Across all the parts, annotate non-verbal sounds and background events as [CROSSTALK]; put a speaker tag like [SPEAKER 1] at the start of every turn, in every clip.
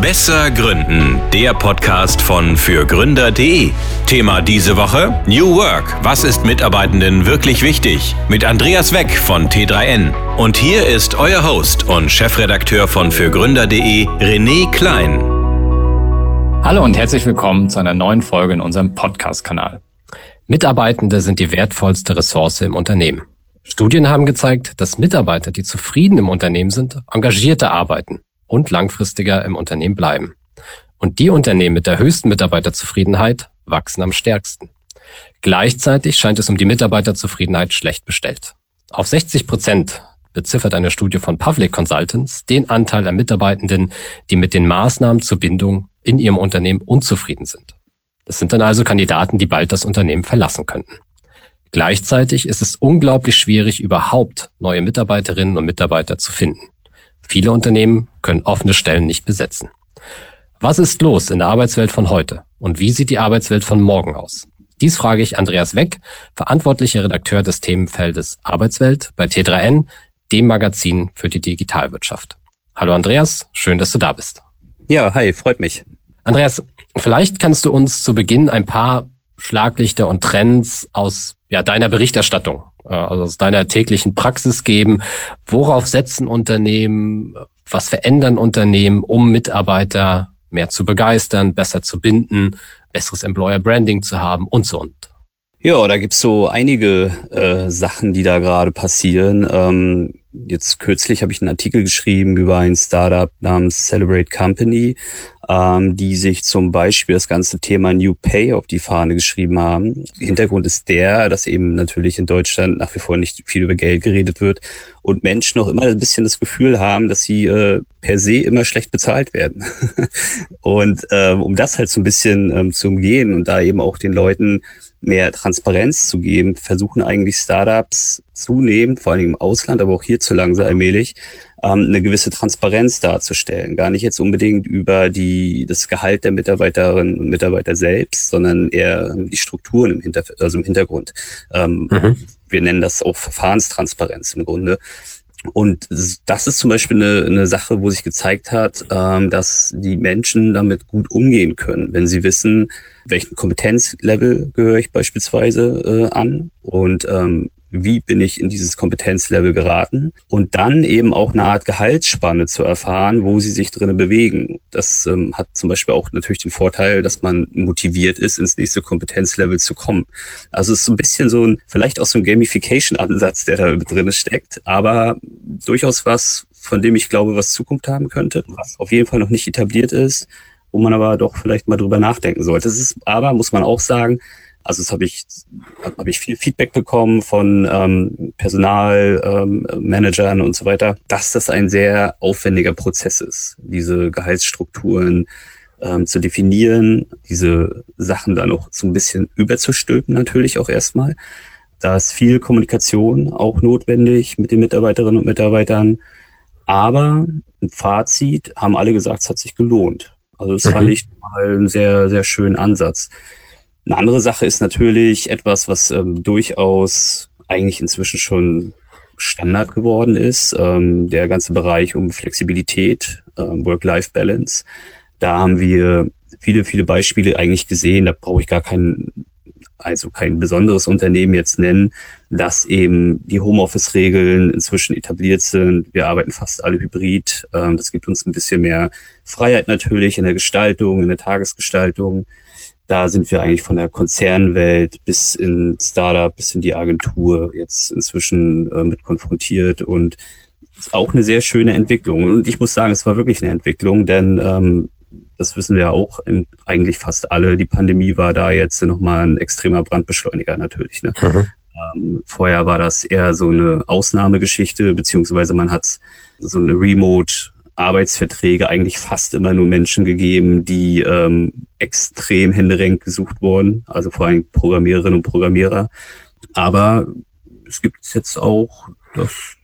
[SPEAKER 1] Besser Gründen, der Podcast von fürgründer.de. Thema diese Woche: New Work. Was ist Mitarbeitenden wirklich wichtig? Mit Andreas Weck von T3N. Und hier ist euer Host und Chefredakteur von fürgründer.de, René Klein.
[SPEAKER 2] Hallo und herzlich willkommen zu einer neuen Folge in unserem Podcast-Kanal. Mitarbeitende sind die wertvollste Ressource im Unternehmen. Studien haben gezeigt, dass Mitarbeiter, die zufrieden im Unternehmen sind, engagierter arbeiten und langfristiger im Unternehmen bleiben. Und die Unternehmen mit der höchsten Mitarbeiterzufriedenheit wachsen am stärksten. Gleichzeitig scheint es um die Mitarbeiterzufriedenheit schlecht bestellt. Auf 60 Prozent beziffert eine Studie von Public Consultants den Anteil der Mitarbeitenden, die mit den Maßnahmen zur Bindung in ihrem Unternehmen unzufrieden sind. Das sind dann also Kandidaten, die bald das Unternehmen verlassen könnten. Gleichzeitig ist es unglaublich schwierig, überhaupt neue Mitarbeiterinnen und Mitarbeiter zu finden. Viele Unternehmen können offene Stellen nicht besetzen. Was ist los in der Arbeitswelt von heute und wie sieht die Arbeitswelt von morgen aus? Dies frage ich Andreas Weck, verantwortlicher Redakteur des Themenfeldes Arbeitswelt bei T3N, dem Magazin für die Digitalwirtschaft. Hallo Andreas, schön, dass du da bist.
[SPEAKER 3] Ja, hi, freut mich.
[SPEAKER 2] Andreas, vielleicht kannst du uns zu Beginn ein paar Schlaglichter und Trends aus ja, deiner Berichterstattung äh, also aus deiner täglichen Praxis geben. Worauf setzen Unternehmen? Was verändern Unternehmen, um Mitarbeiter mehr zu begeistern, besser zu binden, besseres Employer Branding zu haben und so und.
[SPEAKER 3] Ja, da gibt's so einige äh, Sachen, die da gerade passieren. Ähm, jetzt kürzlich habe ich einen Artikel geschrieben über ein Startup namens Celebrate Company, ähm, die sich zum Beispiel das ganze Thema New Pay auf die Fahne geschrieben haben. Hintergrund ist der, dass eben natürlich in Deutschland nach wie vor nicht viel über Geld geredet wird und Menschen auch immer ein bisschen das Gefühl haben, dass sie äh, per se immer schlecht bezahlt werden. [LAUGHS] und ähm, um das halt so ein bisschen ähm, zu umgehen und da eben auch den Leuten mehr Transparenz zu geben, versuchen eigentlich Startups zunehmend, vor allem im Ausland, aber auch hierzulande allmählich, ähm, eine gewisse Transparenz darzustellen. Gar nicht jetzt unbedingt über die, das Gehalt der Mitarbeiterinnen und Mitarbeiter selbst, sondern eher die Strukturen im, Hinter also im Hintergrund. Ähm, mhm. Wir nennen das auch Verfahrenstransparenz im Grunde. Und das ist zum Beispiel eine, eine Sache, wo sich gezeigt hat, ähm, dass die Menschen damit gut umgehen können, wenn sie wissen, welchen Kompetenzlevel gehöre ich beispielsweise äh, an. Und ähm, wie bin ich in dieses Kompetenzlevel geraten und dann eben auch eine Art Gehaltsspanne zu erfahren, wo sie sich drinnen bewegen. Das ähm, hat zum Beispiel auch natürlich den Vorteil, dass man motiviert ist, ins nächste Kompetenzlevel zu kommen. Also es ist so ein bisschen so ein, vielleicht auch so ein Gamification-Ansatz, der da drinnen steckt, aber durchaus was, von dem ich glaube, was Zukunft haben könnte, was auf jeden Fall noch nicht etabliert ist, wo man aber doch vielleicht mal drüber nachdenken sollte. Es ist aber, muss man auch sagen, also das habe ich, habe ich viel Feedback bekommen von ähm, Personalmanagern ähm, und so weiter, dass das ein sehr aufwendiger Prozess ist, diese Gehaltsstrukturen ähm, zu definieren, diese Sachen dann auch so ein bisschen überzustülpen natürlich auch erstmal. Da ist viel Kommunikation auch notwendig mit den Mitarbeiterinnen und Mitarbeitern. Aber ein Fazit haben alle gesagt, es hat sich gelohnt. Also das mhm. fand ich mal einen sehr, sehr schönen Ansatz. Eine andere Sache ist natürlich etwas, was ähm, durchaus eigentlich inzwischen schon Standard geworden ist, ähm, der ganze Bereich um Flexibilität, ähm, Work-Life-Balance. Da haben wir viele, viele Beispiele eigentlich gesehen. Da brauche ich gar kein, also kein besonderes Unternehmen jetzt nennen, dass eben die Homeoffice-Regeln inzwischen etabliert sind. Wir arbeiten fast alle hybrid. Ähm, das gibt uns ein bisschen mehr Freiheit natürlich in der Gestaltung, in der Tagesgestaltung da sind wir eigentlich von der Konzernwelt bis in Startup, bis in die Agentur jetzt inzwischen äh, mit konfrontiert und auch eine sehr schöne Entwicklung. Und ich muss sagen, es war wirklich eine Entwicklung, denn ähm, das wissen wir ja auch in, eigentlich fast alle. Die Pandemie war da jetzt nochmal ein extremer Brandbeschleuniger natürlich. Ne? Mhm. Ähm, vorher war das eher so eine Ausnahmegeschichte, beziehungsweise man hat so eine Remote Arbeitsverträge eigentlich fast immer nur Menschen gegeben, die ähm, extrem händeringend gesucht wurden, also vor allem Programmiererinnen und Programmierer. Aber es gibt jetzt auch, dass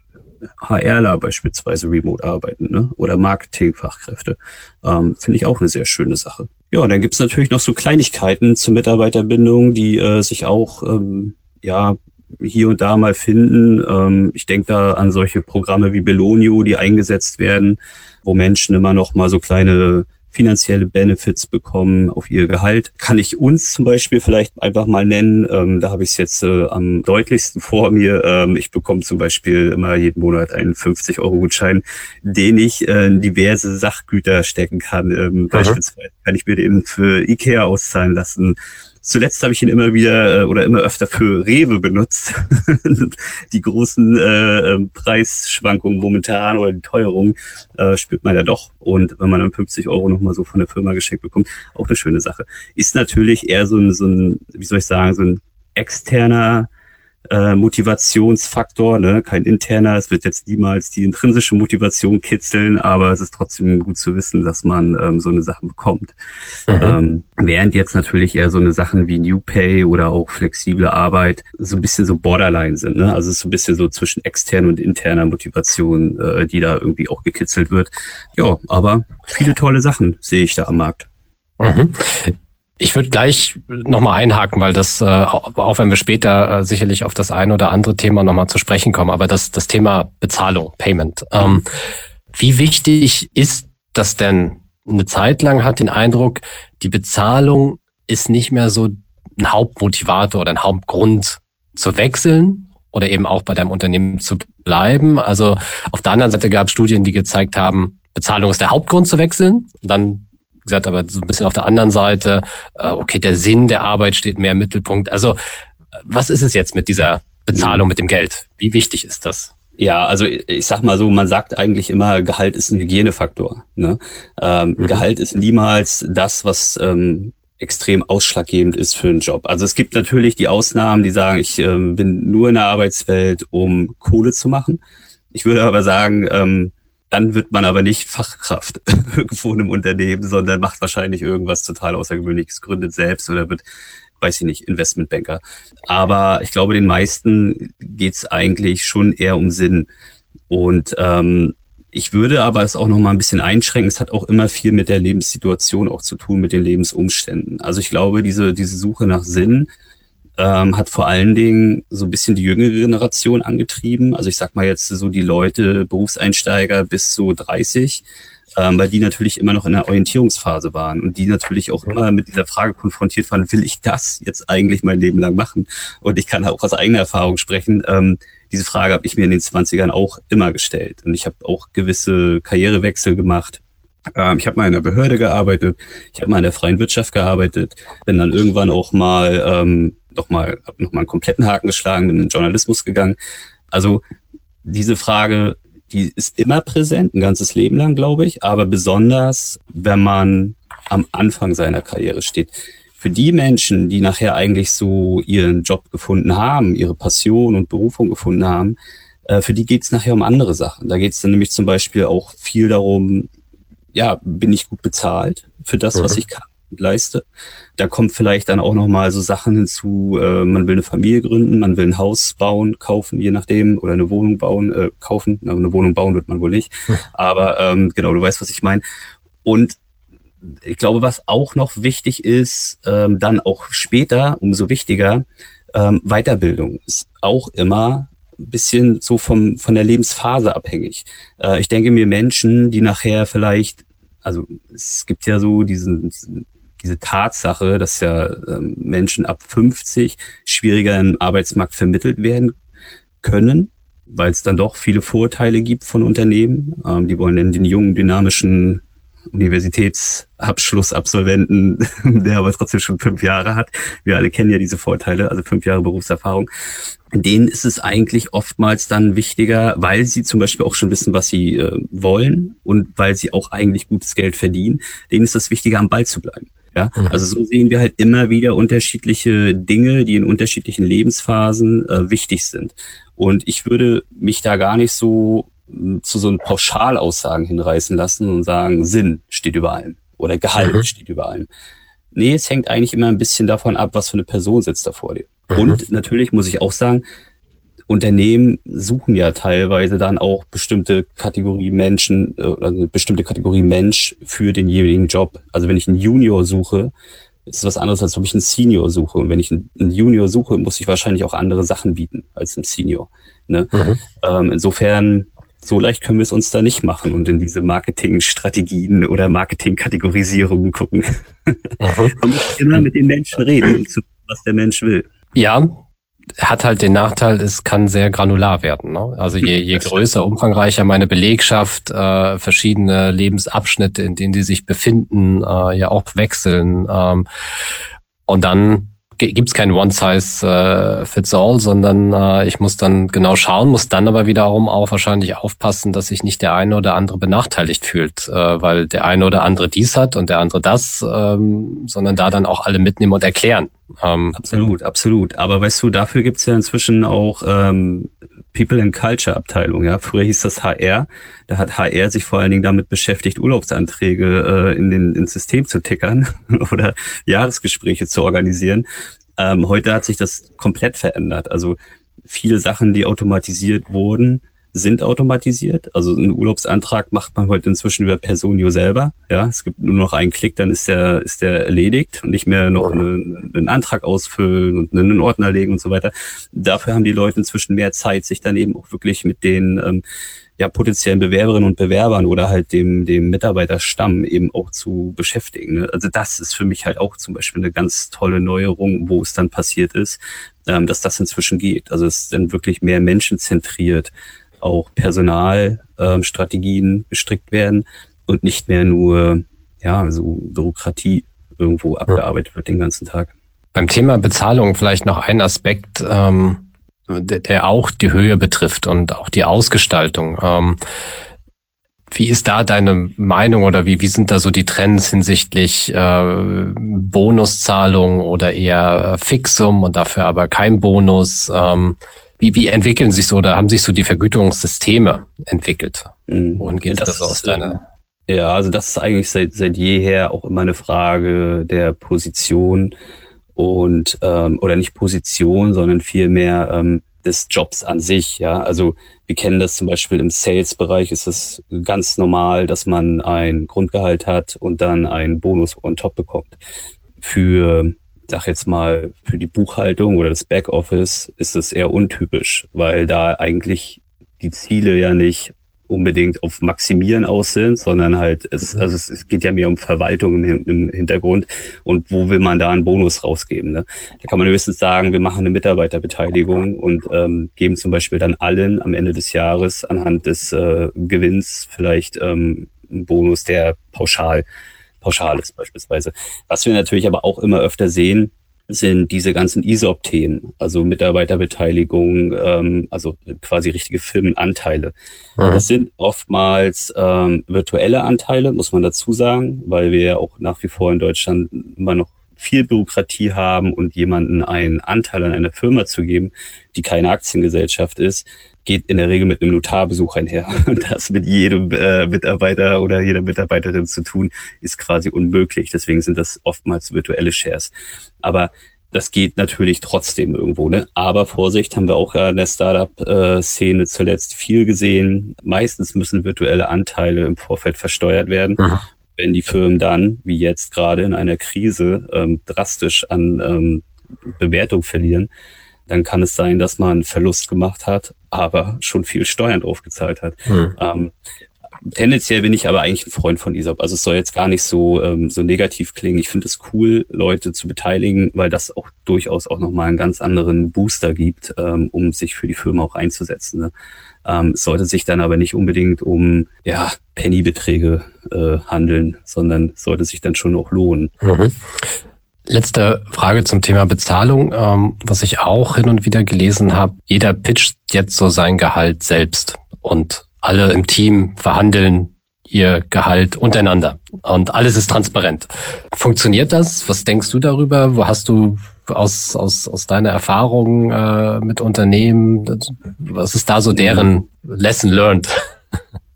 [SPEAKER 3] HRler beispielsweise remote arbeiten ne? oder Marketingfachkräfte. Ähm, Finde ich auch eine sehr schöne Sache. Ja, und dann gibt's natürlich noch so Kleinigkeiten zur Mitarbeiterbindung, die äh, sich auch ähm, ja hier und da mal finden. Ähm, ich denke da an solche Programme wie Belonio, die eingesetzt werden, wo Menschen immer noch mal so kleine finanzielle Benefits bekommen auf ihr Gehalt. Kann ich uns zum Beispiel vielleicht einfach mal nennen. Ähm, da habe ich es jetzt äh, am deutlichsten vor mir. Ähm, ich bekomme zum Beispiel immer jeden Monat einen 50-Euro-Gutschein, den ich äh, in diverse Sachgüter stecken kann. Ähm, beispielsweise kann ich mir den für Ikea auszahlen lassen Zuletzt habe ich ihn immer wieder äh, oder immer öfter für Rewe benutzt. [LAUGHS] die großen äh, ähm, Preisschwankungen momentan oder die Teuerung äh, spürt man ja doch. Und wenn man dann 50 Euro nochmal so von der Firma geschenkt bekommt, auch eine schöne Sache. Ist natürlich eher so ein, so ein wie soll ich sagen, so ein externer äh, Motivationsfaktor, ne? kein interner. Es wird jetzt niemals die intrinsische Motivation kitzeln, aber es ist trotzdem gut zu wissen, dass man ähm, so eine Sache bekommt. Mhm. Ähm, während jetzt natürlich eher so eine Sachen wie New Pay oder auch flexible Arbeit so ein bisschen so Borderline sind. Ne? Also es ist so ein bisschen so zwischen externer und interner Motivation, äh, die da irgendwie auch gekitzelt wird. Ja, aber viele tolle Sachen sehe ich da am Markt.
[SPEAKER 2] Mhm. Ich würde gleich nochmal einhaken, weil das, äh, auch wenn wir später äh, sicherlich auf das eine oder andere Thema nochmal zu sprechen kommen, aber das, das Thema Bezahlung, Payment. Ähm, wie wichtig ist das denn? Eine Zeit lang hat den Eindruck, die Bezahlung ist nicht mehr so ein Hauptmotivator oder ein Hauptgrund zu wechseln oder eben auch bei deinem Unternehmen zu bleiben. Also auf der anderen Seite gab es Studien, die gezeigt haben, Bezahlung ist der Hauptgrund zu wechseln. Und dann gesagt, aber so ein bisschen auf der anderen Seite, äh, okay, der Sinn der Arbeit steht mehr im Mittelpunkt. Also was ist es jetzt mit dieser Bezahlung, mit dem Geld? Wie wichtig ist das?
[SPEAKER 3] Ja, also ich sag mal so, man sagt eigentlich immer, Gehalt ist ein Hygienefaktor. Ne? Ähm, mhm. Gehalt ist niemals das, was ähm, extrem ausschlaggebend ist für einen Job. Also es gibt natürlich die Ausnahmen, die sagen, ich ähm, bin nur in der Arbeitswelt, um Kohle zu machen. Ich würde aber sagen, ähm, dann wird man aber nicht Fachkraft [LAUGHS] irgendwo in einem Unternehmen, sondern macht wahrscheinlich irgendwas total Außergewöhnliches, gründet selbst oder wird, weiß ich nicht, Investmentbanker. Aber ich glaube, den meisten geht's eigentlich schon eher um Sinn. Und ähm, ich würde aber es auch noch mal ein bisschen einschränken. Es hat auch immer viel mit der Lebenssituation auch zu tun, mit den Lebensumständen. Also ich glaube, diese, diese Suche nach Sinn ähm, hat vor allen Dingen so ein bisschen die jüngere Generation angetrieben. Also ich sag mal jetzt so die Leute, Berufseinsteiger bis so 30, ähm, weil die natürlich immer noch in der Orientierungsphase waren und die natürlich auch immer mit dieser Frage konfrontiert waren, will ich das jetzt eigentlich mein Leben lang machen? Und ich kann auch aus eigener Erfahrung sprechen. Ähm, diese Frage habe ich mir in den 20ern auch immer gestellt. Und ich habe auch gewisse Karrierewechsel gemacht. Ähm, ich habe mal in der Behörde gearbeitet, ich habe mal in der freien Wirtschaft gearbeitet, bin dann irgendwann auch mal ähm, nochmal, habe nochmal einen kompletten Haken geschlagen, bin in den Journalismus gegangen. Also diese Frage, die ist immer präsent, ein ganzes Leben lang, glaube ich, aber besonders, wenn man am Anfang seiner Karriere steht. Für die Menschen, die nachher eigentlich so ihren Job gefunden haben, ihre Passion und Berufung gefunden haben, äh, für die geht's nachher um andere Sachen. Da geht's dann nämlich zum Beispiel auch viel darum, ja, bin ich gut bezahlt für das, mhm. was ich kann leiste. Da kommt vielleicht dann auch nochmal so Sachen hinzu, äh, man will eine Familie gründen, man will ein Haus bauen, kaufen, je nachdem, oder eine Wohnung bauen, äh, kaufen. Na, eine Wohnung bauen wird man wohl nicht. Hm. Aber ähm, genau, du weißt, was ich meine. Und ich glaube, was auch noch wichtig ist, ähm, dann auch später, umso wichtiger, ähm, Weiterbildung ist auch immer ein bisschen so vom, von der Lebensphase abhängig. Äh, ich denke mir Menschen, die nachher vielleicht, also es gibt ja so diesen, diesen diese Tatsache, dass ja ähm, Menschen ab 50 schwieriger im Arbeitsmarkt vermittelt werden können, weil es dann doch viele Vorteile gibt von Unternehmen. Ähm, die wollen dann den jungen, dynamischen Universitätsabschlussabsolventen, [LAUGHS] der aber trotzdem schon fünf Jahre hat. Wir alle kennen ja diese Vorteile, also fünf Jahre Berufserfahrung. Denen ist es eigentlich oftmals dann wichtiger, weil sie zum Beispiel auch schon wissen, was sie äh, wollen und weil sie auch eigentlich gutes Geld verdienen. Denen ist es wichtiger, am Ball zu bleiben. Ja, mhm. also so sehen wir halt immer wieder unterschiedliche Dinge, die in unterschiedlichen Lebensphasen äh, wichtig sind. Und ich würde mich da gar nicht so hm, zu so einen Pauschalaussagen hinreißen lassen und sagen, Sinn steht über allem oder Gehalt mhm. steht über allem. Nee, es hängt eigentlich immer ein bisschen davon ab, was für eine Person sitzt da vor dir. Mhm. Und natürlich muss ich auch sagen, Unternehmen suchen ja teilweise dann auch bestimmte Kategorie Menschen, äh, also bestimmte Kategorie Mensch für den jeweiligen Job. Also wenn ich einen Junior suche, ist es was anderes, als ob ich einen Senior suche. Und wenn ich einen Junior suche, muss ich wahrscheinlich auch andere Sachen bieten als ein Senior. Ne? Mhm. Ähm, insofern so leicht können wir es uns da nicht machen und in diese Marketingstrategien oder Marketingkategorisierungen gucken. Mhm. [LAUGHS] Man muss immer mit den Menschen reden, um zu was der Mensch will.
[SPEAKER 2] Ja, hat halt den Nachteil, es kann sehr granular werden. Ne? Also je, je [LAUGHS] größer, umfangreicher meine Belegschaft, äh, verschiedene Lebensabschnitte, in denen die sich befinden, äh, ja auch wechseln. Ähm, und dann gibt es kein One-Size-Fits-All, sondern äh, ich muss dann genau schauen, muss dann aber wiederum auch wahrscheinlich aufpassen, dass sich nicht der eine oder andere benachteiligt fühlt, äh, weil der eine oder andere dies hat und der andere das, ähm, sondern da dann auch alle mitnehmen und erklären.
[SPEAKER 3] Ähm, absolut, absolut. Aber weißt du, dafür gibt's ja inzwischen auch ähm, People and Culture Abteilung. Ja, früher hieß das HR. Da hat HR sich vor allen Dingen damit beschäftigt, Urlaubsanträge äh, in den ins System zu tickern [LAUGHS] oder Jahresgespräche zu organisieren. Ähm, heute hat sich das komplett verändert. Also viele Sachen, die automatisiert wurden, sind automatisiert. Also einen Urlaubsantrag macht man heute inzwischen über Personio selber. Ja, es gibt nur noch einen Klick, dann ist der, ist der erledigt und nicht mehr noch eine, einen Antrag ausfüllen und einen Ordner legen und so weiter. Dafür haben die Leute inzwischen mehr Zeit, sich dann eben auch wirklich mit den ähm, ja, potenziellen Bewerberinnen und Bewerbern oder halt dem, dem Mitarbeiterstamm eben auch zu beschäftigen. Ne? Also das ist für mich halt auch zum Beispiel eine ganz tolle Neuerung, wo es dann passiert ist, ähm, dass das inzwischen geht. Also es ist dann wirklich mehr menschenzentriert auch Personalstrategien ähm, gestrickt werden und nicht mehr nur ja so Bürokratie irgendwo abgearbeitet wird den ganzen Tag.
[SPEAKER 2] Beim Thema Bezahlung vielleicht noch ein Aspekt, ähm, der, der auch die Höhe betrifft und auch die Ausgestaltung. Ähm, wie ist da deine Meinung oder wie, wie sind da so die Trends hinsichtlich äh, Bonuszahlung oder eher Fixum und dafür aber kein Bonus? Ähm, wie, wie entwickeln sich so oder haben sich so die Vergütungssysteme entwickelt?
[SPEAKER 3] Mhm. Wohin geht das, das aus deiner? Ja, also das ist eigentlich seit, seit jeher auch immer eine Frage der Position und ähm, oder nicht Position, sondern vielmehr ähm, des Jobs an sich. Ja, also wir kennen das zum Beispiel im Sales-Bereich ist es ganz normal, dass man ein Grundgehalt hat und dann einen Bonus on top bekommt. Für sag jetzt mal, für die Buchhaltung oder das Backoffice ist es eher untypisch, weil da eigentlich die Ziele ja nicht unbedingt auf Maximieren aus sind, sondern halt, es, mhm. also es, es geht ja mehr um Verwaltung im, im, Hintergrund und wo will man da einen Bonus rausgeben. Ne? Da kann man höchstens sagen, wir machen eine Mitarbeiterbeteiligung und ähm, geben zum Beispiel dann allen am Ende des Jahres anhand des äh, Gewinns vielleicht ähm, einen Bonus, der pauschal pauschal ist beispielsweise. Was wir natürlich aber auch immer öfter sehen, sind diese ganzen ESOP-Themen, also Mitarbeiterbeteiligung, ähm, also quasi richtige Firmenanteile. Mhm. Das sind oftmals ähm, virtuelle Anteile, muss man dazu sagen, weil wir ja auch nach wie vor in Deutschland immer noch viel Bürokratie haben und jemanden einen Anteil an eine Firma zu geben, die keine Aktiengesellschaft ist, geht in der Regel mit einem Notarbesuch einher. [LAUGHS] Und das mit jedem äh, Mitarbeiter oder jeder Mitarbeiterin zu tun, ist quasi unmöglich. Deswegen sind das oftmals virtuelle Shares. Aber das geht natürlich trotzdem irgendwo. Ne? Aber Vorsicht, haben wir auch in der Startup-Szene zuletzt viel gesehen. Meistens müssen virtuelle Anteile im Vorfeld versteuert werden. Mhm. Wenn die Firmen dann, wie jetzt gerade in einer Krise, ähm, drastisch an ähm, Bewertung verlieren, dann kann es sein, dass man Verlust gemacht hat, aber schon viel Steuern draufgezahlt hat. Hm. Ähm, tendenziell bin ich aber eigentlich ein Freund von ISOP. Also es soll jetzt gar nicht so, ähm, so negativ klingen. Ich finde es cool, Leute zu beteiligen, weil das auch durchaus auch nochmal einen ganz anderen Booster gibt, ähm, um sich für die Firma auch einzusetzen. Ne? Ähm, es sollte sich dann aber nicht unbedingt um ja, Pennybeträge äh, handeln, sondern sollte sich dann schon auch lohnen. Mhm.
[SPEAKER 2] Letzte Frage zum Thema Bezahlung, ähm, was ich auch hin und wieder gelesen habe. Jeder pitcht jetzt so sein Gehalt selbst und alle im Team verhandeln ihr Gehalt untereinander und alles ist transparent. Funktioniert das? Was denkst du darüber? Wo hast du aus, aus, aus deiner Erfahrung äh, mit Unternehmen, was ist da so deren Lesson learned?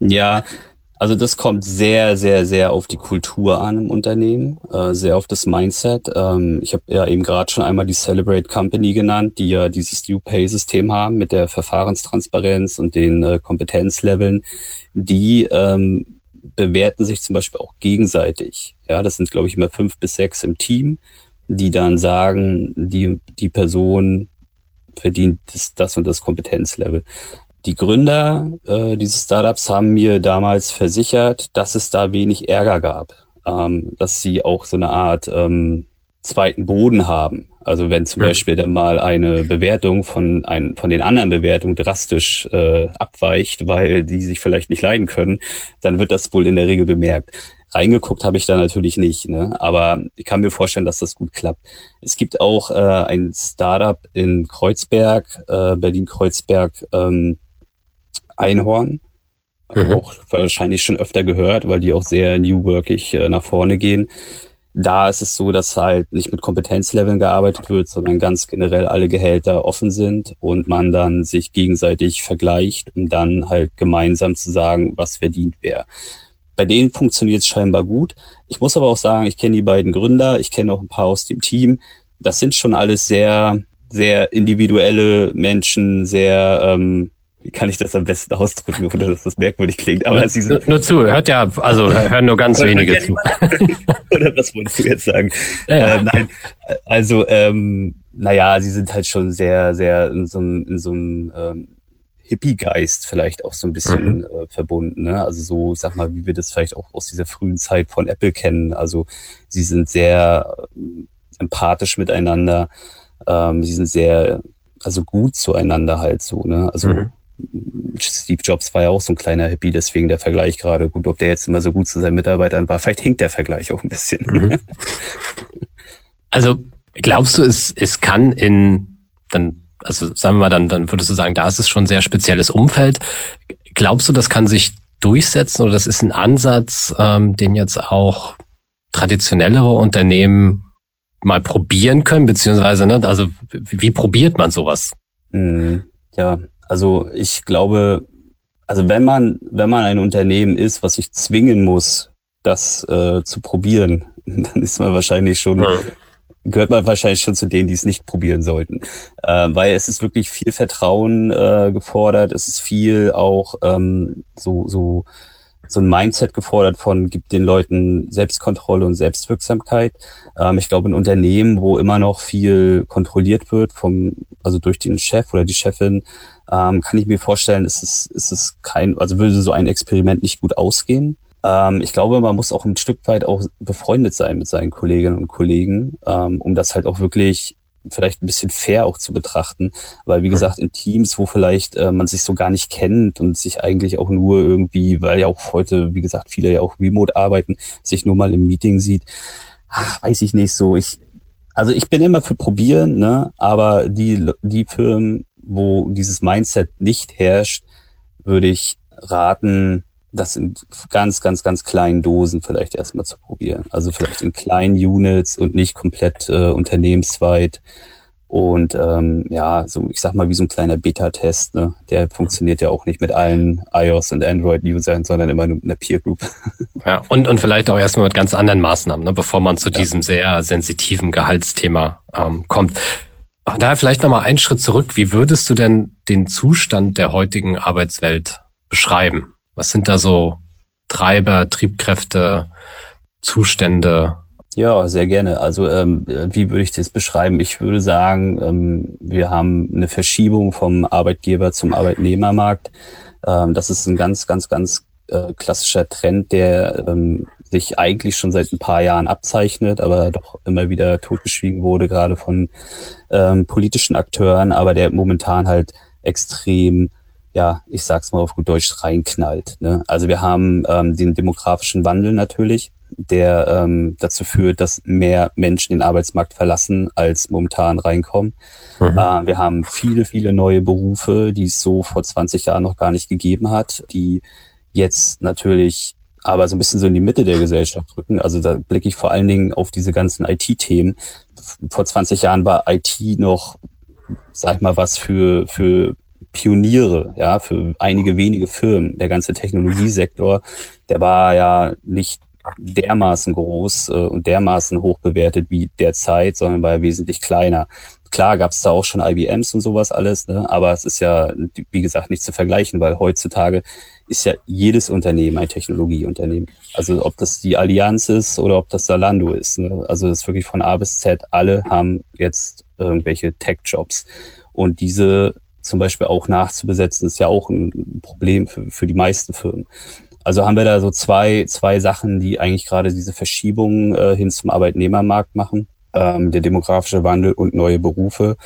[SPEAKER 3] Ja, also das kommt sehr, sehr, sehr auf die Kultur an im Unternehmen, äh, sehr auf das Mindset. Ähm, ich habe ja eben gerade schon einmal die Celebrate Company genannt, die ja dieses New Pay System haben mit der Verfahrenstransparenz und den äh, Kompetenzleveln. Die ähm, bewerten sich zum Beispiel auch gegenseitig. Ja, das sind glaube ich immer fünf bis sechs im Team, die dann sagen, die die Person verdient das, das und das Kompetenzlevel Die Gründer äh, dieses Startups haben mir damals versichert, dass es da wenig Ärger gab, ähm, dass sie auch so eine Art ähm, zweiten Boden haben. Also wenn zum ja. Beispiel dann mal eine Bewertung von, ein, von den anderen Bewertungen drastisch äh, abweicht, weil die sich vielleicht nicht leiden können, dann wird das wohl in der Regel bemerkt. Reingeguckt habe ich da natürlich nicht, ne? aber ich kann mir vorstellen, dass das gut klappt. Es gibt auch äh, ein Startup in Kreuzberg, äh, Berlin-Kreuzberg, ähm, Einhorn. Mhm. Auch wahrscheinlich schon öfter gehört, weil die auch sehr new workig äh, nach vorne gehen. Da ist es so, dass halt nicht mit Kompetenzleveln gearbeitet wird, sondern ganz generell alle Gehälter offen sind und man dann sich gegenseitig vergleicht, um dann halt gemeinsam zu sagen, was verdient wer. Bei denen funktioniert es scheinbar gut. Ich muss aber auch sagen, ich kenne die beiden Gründer, ich kenne auch ein paar aus dem Team. Das sind schon alles sehr, sehr individuelle Menschen, sehr ähm, wie kann ich das am besten ausdrücken, ohne dass das merkwürdig klingt.
[SPEAKER 2] Aber sie sind nur zu, hört ja, also hören nur ganz wenige zu. [LAUGHS]
[SPEAKER 3] Oder was wolltest du jetzt sagen? Ja, ja. Äh, nein, also ähm, naja, sie sind halt schon sehr, sehr in so einem, in so einem ähm, Hippie-Geist vielleicht auch so ein bisschen mhm. äh, verbunden. Ne? Also so, sag mal, wie wir das vielleicht auch aus dieser frühen Zeit von Apple kennen. Also sie sind sehr äh, empathisch miteinander. Ähm, sie sind sehr, also gut zueinander halt so. Ne? Also mhm. Steve Jobs war ja auch so ein kleiner Hippie, deswegen der Vergleich gerade. Gut, ob der jetzt immer so gut zu seinen Mitarbeitern war, vielleicht hinkt der Vergleich auch ein bisschen. Mhm. [LAUGHS]
[SPEAKER 2] Also glaubst du, es, es kann in, dann, also sagen wir mal, dann, dann würdest du sagen, da ist es schon ein sehr spezielles Umfeld. Glaubst du, das kann sich durchsetzen oder das ist ein Ansatz, ähm, den jetzt auch traditionellere Unternehmen mal probieren können, beziehungsweise, ne, also wie, wie probiert man sowas?
[SPEAKER 3] Mhm. Ja, also ich glaube, also wenn man, wenn man ein Unternehmen ist, was sich zwingen muss, das äh, zu probieren, [LAUGHS] dann ist man wahrscheinlich schon, ja. gehört man wahrscheinlich schon zu denen, die es nicht probieren sollten. Äh, weil es ist wirklich viel Vertrauen äh, gefordert, es ist viel auch ähm, so, so so ein Mindset gefordert von, gibt den Leuten Selbstkontrolle und Selbstwirksamkeit. Ähm, ich glaube, ein Unternehmen, wo immer noch viel kontrolliert wird, vom, also durch den Chef oder die Chefin, ähm, kann ich mir vorstellen, ist es, ist es kein, also würde so ein Experiment nicht gut ausgehen. Ähm, ich glaube, man muss auch ein Stück weit auch befreundet sein mit seinen Kolleginnen und Kollegen, ähm, um das halt auch wirklich vielleicht ein bisschen fair auch zu betrachten, weil wie gesagt in Teams, wo vielleicht äh, man sich so gar nicht kennt und sich eigentlich auch nur irgendwie, weil ja auch heute, wie gesagt, viele ja auch remote arbeiten, sich nur mal im Meeting sieht, ach, weiß ich nicht so. Ich, also ich bin immer für probieren, ne, aber die die Firmen, wo dieses Mindset nicht herrscht, würde ich raten, das in ganz, ganz, ganz kleinen Dosen vielleicht erstmal zu probieren. Also vielleicht in kleinen Units und nicht komplett äh, unternehmensweit. Und ähm, ja, so ich sag mal wie so ein kleiner Beta-Test, ne? Der funktioniert ja auch nicht mit allen iOS und Android-Usern, sondern immer nur mit einer Peer Group. [LAUGHS]
[SPEAKER 2] Ja, und, und vielleicht auch erstmal mit ganz anderen Maßnahmen, ne? bevor man zu ja. diesem sehr sensitiven Gehaltsthema ähm, kommt. Daher vielleicht nochmal einen Schritt zurück. Wie würdest du denn den Zustand der heutigen Arbeitswelt beschreiben? Was sind da so Treiber, Triebkräfte, Zustände?
[SPEAKER 3] Ja, sehr gerne. Also ähm, wie würde ich das beschreiben? Ich würde sagen, ähm, wir haben eine Verschiebung vom Arbeitgeber zum Arbeitnehmermarkt. Ähm, das ist ein ganz, ganz, ganz äh, klassischer Trend, der ähm, sich eigentlich schon seit ein paar Jahren abzeichnet, aber doch immer wieder totgeschwiegen wurde, gerade von ähm, politischen Akteuren, aber der momentan halt extrem ja, ich sag's mal auf gut Deutsch, reinknallt. Ne? Also wir haben ähm, den demografischen Wandel natürlich, der ähm, dazu führt, dass mehr Menschen den Arbeitsmarkt verlassen, als momentan reinkommen. Mhm. Äh, wir haben viele, viele neue Berufe, die es so vor 20 Jahren noch gar nicht gegeben hat, die jetzt natürlich aber so ein bisschen so in die Mitte der Gesellschaft rücken. Also da blicke ich vor allen Dingen auf diese ganzen IT-Themen. Vor 20 Jahren war IT noch, sag ich mal, was für, für Pioniere, ja, für einige wenige Firmen. Der ganze Technologiesektor, der war ja nicht dermaßen groß äh, und dermaßen hoch bewertet wie derzeit, sondern war ja wesentlich kleiner. Klar gab es da auch schon IBMs und sowas alles, ne? aber es ist ja, wie gesagt, nicht zu vergleichen, weil heutzutage ist ja jedes Unternehmen ein Technologieunternehmen. Also ob das die Allianz ist oder ob das Salando ist. Ne? Also das ist wirklich von A bis Z, alle haben jetzt irgendwelche Tech-Jobs. Und diese zum Beispiel auch nachzubesetzen, ist ja auch ein Problem für, für die meisten Firmen. Also haben wir da so zwei, zwei Sachen, die eigentlich gerade diese Verschiebung äh, hin zum Arbeitnehmermarkt machen. Ähm, der demografische Wandel und neue Berufe.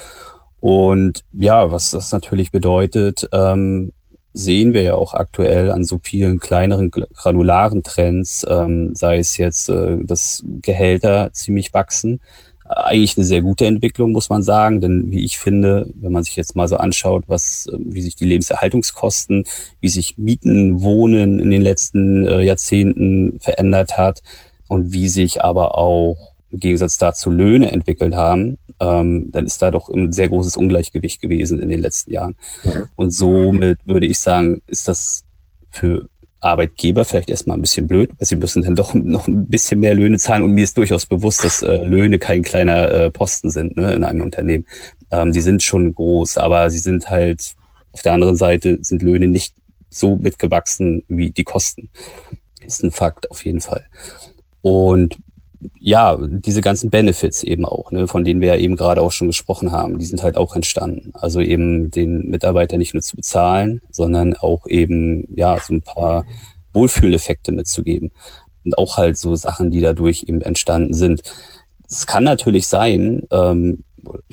[SPEAKER 3] Und ja, was das natürlich bedeutet, ähm, sehen wir ja auch aktuell an so vielen kleineren granularen Trends, ähm, sei es jetzt, äh, dass Gehälter ziemlich wachsen. Eigentlich eine sehr gute Entwicklung, muss man sagen, denn wie ich finde, wenn man sich jetzt mal so anschaut, was, äh, wie sich die Lebenserhaltungskosten, wie sich Mieten, Wohnen in den letzten äh, Jahrzehnten verändert hat und wie sich aber auch im Gegensatz dazu Löhne entwickelt haben, ähm, dann ist da doch ein sehr großes Ungleichgewicht gewesen in den letzten Jahren. Mhm. Und somit würde ich sagen, ist das für Arbeitgeber vielleicht erstmal ein bisschen blöd, weil sie müssen dann doch noch ein bisschen mehr Löhne zahlen. Und mir ist durchaus bewusst, dass äh, Löhne kein kleiner äh, Posten sind ne, in einem Unternehmen. Ähm, die sind schon groß, aber sie sind halt auf der anderen Seite sind Löhne nicht so mitgewachsen wie die Kosten. Ist ein Fakt auf jeden Fall. Und ja, diese ganzen Benefits eben auch, ne, von denen wir ja eben gerade auch schon gesprochen haben, die sind halt auch entstanden. Also eben den Mitarbeiter nicht nur zu bezahlen, sondern auch eben, ja, so ein paar Wohlfühleffekte mitzugeben. Und auch halt so Sachen, die dadurch eben entstanden sind. Es kann natürlich sein, ähm,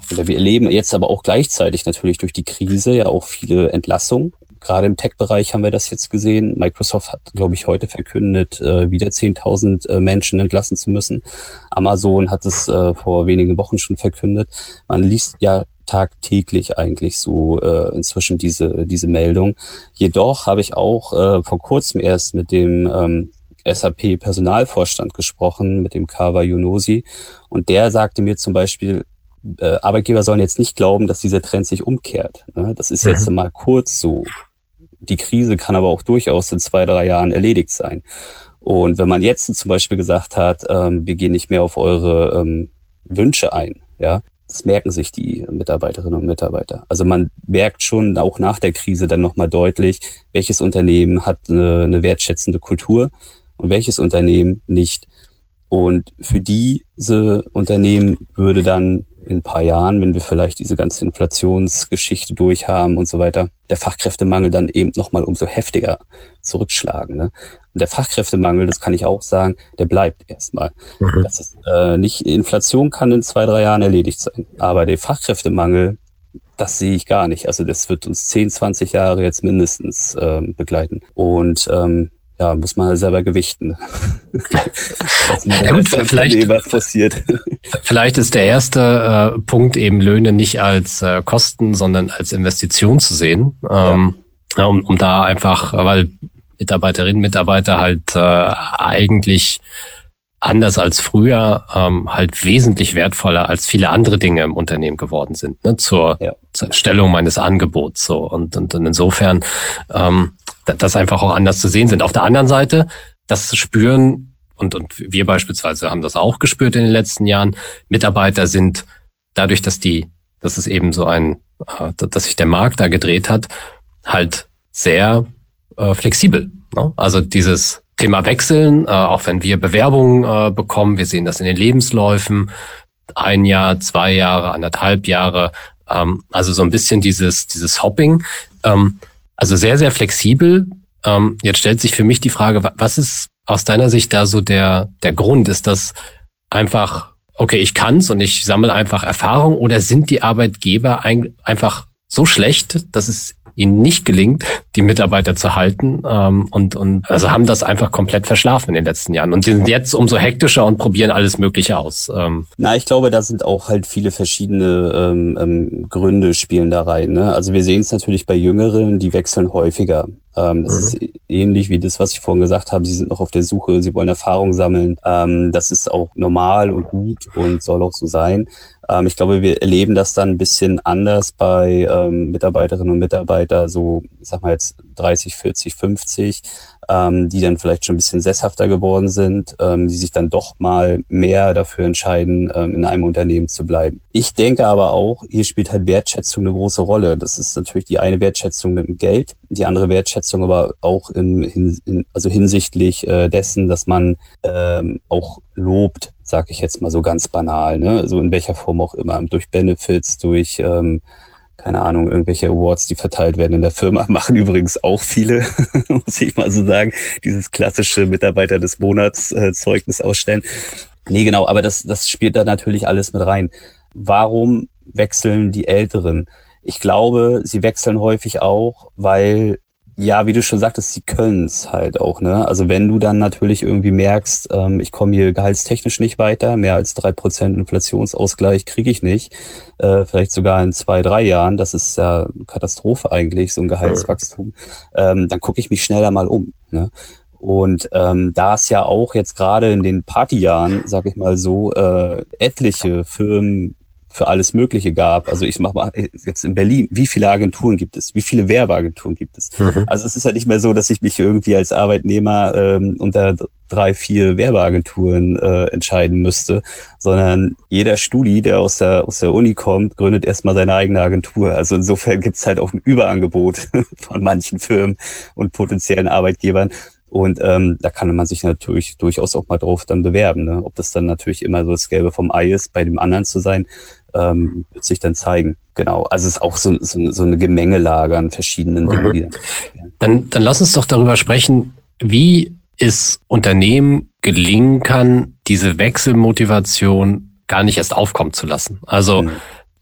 [SPEAKER 3] wir erleben jetzt aber auch gleichzeitig natürlich durch die Krise ja auch viele Entlassungen gerade im Tech-Bereich haben wir das jetzt gesehen. Microsoft hat, glaube ich, heute verkündet, äh, wieder 10.000 äh, Menschen entlassen zu müssen. Amazon hat es äh, vor wenigen Wochen schon verkündet. Man liest ja tagtäglich eigentlich so äh, inzwischen diese, diese Meldung. Jedoch habe ich auch äh, vor kurzem erst mit dem ähm, SAP-Personalvorstand gesprochen, mit dem Kawa Yunosi. Und der sagte mir zum Beispiel, äh, Arbeitgeber sollen jetzt nicht glauben, dass dieser Trend sich umkehrt. Ne? Das ist jetzt mhm. mal kurz so die Krise kann aber auch durchaus in zwei, drei Jahren erledigt sein. Und wenn man jetzt zum Beispiel gesagt hat, ähm, wir gehen nicht mehr auf eure ähm, Wünsche ein, ja, das merken sich die Mitarbeiterinnen und Mitarbeiter. Also man merkt schon auch nach der Krise dann nochmal deutlich, welches Unternehmen hat eine, eine wertschätzende Kultur und welches Unternehmen nicht. Und für diese Unternehmen würde dann in ein paar Jahren, wenn wir vielleicht diese ganze Inflationsgeschichte durchhaben und so weiter, der Fachkräftemangel dann eben nochmal umso heftiger zurückschlagen. Ne? Und der Fachkräftemangel, das kann ich auch sagen, der bleibt erstmal. Mhm. Das ist, äh, nicht Inflation kann in zwei, drei Jahren erledigt sein. Aber der Fachkräftemangel, das sehe ich gar nicht. Also das wird uns 10, 20 Jahre jetzt mindestens ähm, begleiten. Und ähm, ja, muss man halt selber gewichten. [LAUGHS]
[SPEAKER 2] ja, gut, vielleicht, was passiert. vielleicht ist der erste äh, Punkt eben Löhne nicht als äh, Kosten, sondern als Investition zu sehen, ähm, ja. um, um da einfach, weil Mitarbeiterinnen, Mitarbeiter halt äh, eigentlich anders als früher ähm, halt wesentlich wertvoller als viele andere Dinge im Unternehmen geworden sind, ne, zur, ja. zur Stellung meines Angebots. So und, und, und insofern ähm, das einfach auch anders zu sehen sind. Auf der anderen Seite, das spüren, und, und wir beispielsweise haben das auch gespürt in den letzten Jahren, Mitarbeiter sind dadurch, dass die, dass es eben so ein, äh, dass sich der Markt da gedreht hat, halt sehr äh, flexibel. Ne? Also dieses Thema Wechseln, äh, auch wenn wir Bewerbungen äh, bekommen, wir sehen das in den Lebensläufen, ein Jahr, zwei Jahre, anderthalb Jahre, ähm, also so ein bisschen dieses, dieses Hopping. Ähm, also sehr, sehr flexibel. Ähm, jetzt stellt sich für mich die Frage, was ist aus deiner Sicht da so der, der Grund? Ist das einfach, okay, ich kann's und ich sammle einfach Erfahrung oder sind die Arbeitgeber ein, einfach so schlecht, dass es ihnen nicht gelingt, die Mitarbeiter zu halten ähm, und, und also haben das einfach komplett verschlafen in den letzten Jahren und sind jetzt umso hektischer und probieren alles Mögliche aus.
[SPEAKER 3] Ähm. Na, ich glaube, da sind auch halt viele verschiedene ähm, ähm, Gründe spielen da rein. Ne? Also wir sehen es natürlich bei Jüngeren, die wechseln häufiger. Ähm, das mhm. ist ähnlich wie das, was ich vorhin gesagt habe. Sie sind noch auf der Suche, sie wollen Erfahrung sammeln. Ähm, das ist auch normal und gut und soll auch so sein. Ähm, ich glaube, wir erleben das dann ein bisschen anders bei ähm, Mitarbeiterinnen und Mitarbeitern, so, ich sag mal jetzt 30, 40, 50, ähm, die dann vielleicht schon ein bisschen sesshafter geworden sind, ähm, die sich dann doch mal mehr dafür entscheiden, ähm, in einem Unternehmen zu bleiben. Ich denke aber auch, hier spielt halt Wertschätzung eine große Rolle. Das ist natürlich die eine Wertschätzung mit dem Geld, die andere Wertschätzung aber auch in, in, also hinsichtlich äh, dessen, dass man ähm, auch lobt, sage ich jetzt mal so ganz banal, ne? so in welcher Form auch immer, durch Benefits, durch ähm, keine Ahnung, irgendwelche Awards, die verteilt werden in der Firma, [LAUGHS] machen übrigens auch viele, [LAUGHS] muss ich mal so sagen, dieses klassische Mitarbeiter des Monats äh, Zeugnis ausstellen. Nee, genau, aber das, das spielt da natürlich alles mit rein. Warum wechseln die Älteren? Ich glaube, sie wechseln häufig auch, weil ja, wie du schon sagtest, sie können es halt auch. Ne? Also wenn du dann natürlich irgendwie merkst, ähm, ich komme hier gehaltstechnisch nicht weiter, mehr als drei Prozent Inflationsausgleich kriege ich nicht, äh, vielleicht sogar in zwei, drei Jahren, das ist ja Katastrophe eigentlich, so ein Gehaltswachstum, ähm, dann gucke ich mich schneller mal um. Ne? Und ähm, da es ja auch jetzt gerade in den Partyjahren, sag ich mal so, äh, etliche Firmen für alles Mögliche gab. Also ich mache mal jetzt in Berlin, wie viele Agenturen gibt es? Wie viele Werbeagenturen gibt es? Mhm. Also es ist ja nicht mehr so, dass ich mich irgendwie als Arbeitnehmer ähm, unter drei, vier Werbeagenturen äh, entscheiden müsste, sondern jeder Studi, der aus der, aus der Uni kommt, gründet erstmal seine eigene Agentur. Also insofern gibt es halt auch ein Überangebot [LAUGHS] von manchen Firmen und potenziellen Arbeitgebern. Und ähm, da kann man sich natürlich durchaus auch mal drauf dann bewerben. Ne? Ob das dann natürlich immer so das Gelbe vom Ei ist, bei dem anderen zu sein, ähm, wird sich dann zeigen. Genau. Also es ist auch so, so, so eine Gemengelage an verschiedenen mhm. Dingen.
[SPEAKER 2] Dann, dann lass uns doch darüber sprechen, wie es Unternehmen gelingen kann, diese Wechselmotivation gar nicht erst aufkommen zu lassen. Also mhm.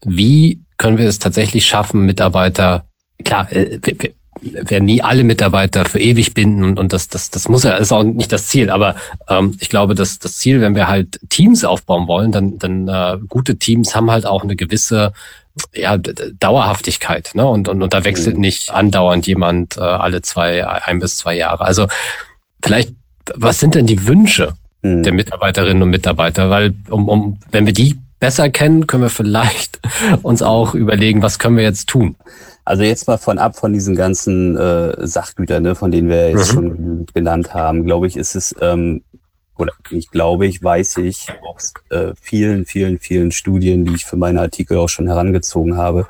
[SPEAKER 2] wie können wir es tatsächlich schaffen, Mitarbeiter, klar, äh, werden nie alle Mitarbeiter für ewig binden und, und das, das, das muss ja, ist auch nicht das Ziel. Aber ähm, ich glaube, dass das Ziel, wenn wir halt Teams aufbauen wollen, dann, dann äh, gute Teams haben halt auch eine gewisse ja, Dauerhaftigkeit, ne? Und, und, und da wechselt mhm. nicht andauernd jemand äh, alle zwei, ein bis zwei Jahre. Also vielleicht, was sind denn die Wünsche mhm. der Mitarbeiterinnen und Mitarbeiter? Weil um, um, wenn wir die besser kennen, können wir vielleicht [LAUGHS] uns auch überlegen, was können wir jetzt tun.
[SPEAKER 3] Also jetzt mal von ab von diesen ganzen äh, Sachgütern, ne, von denen wir jetzt mhm. schon genannt haben, glaube ich, ist es, ähm, oder ich glaube ich, weiß ich aus äh, vielen, vielen, vielen Studien, die ich für meine Artikel auch schon herangezogen habe,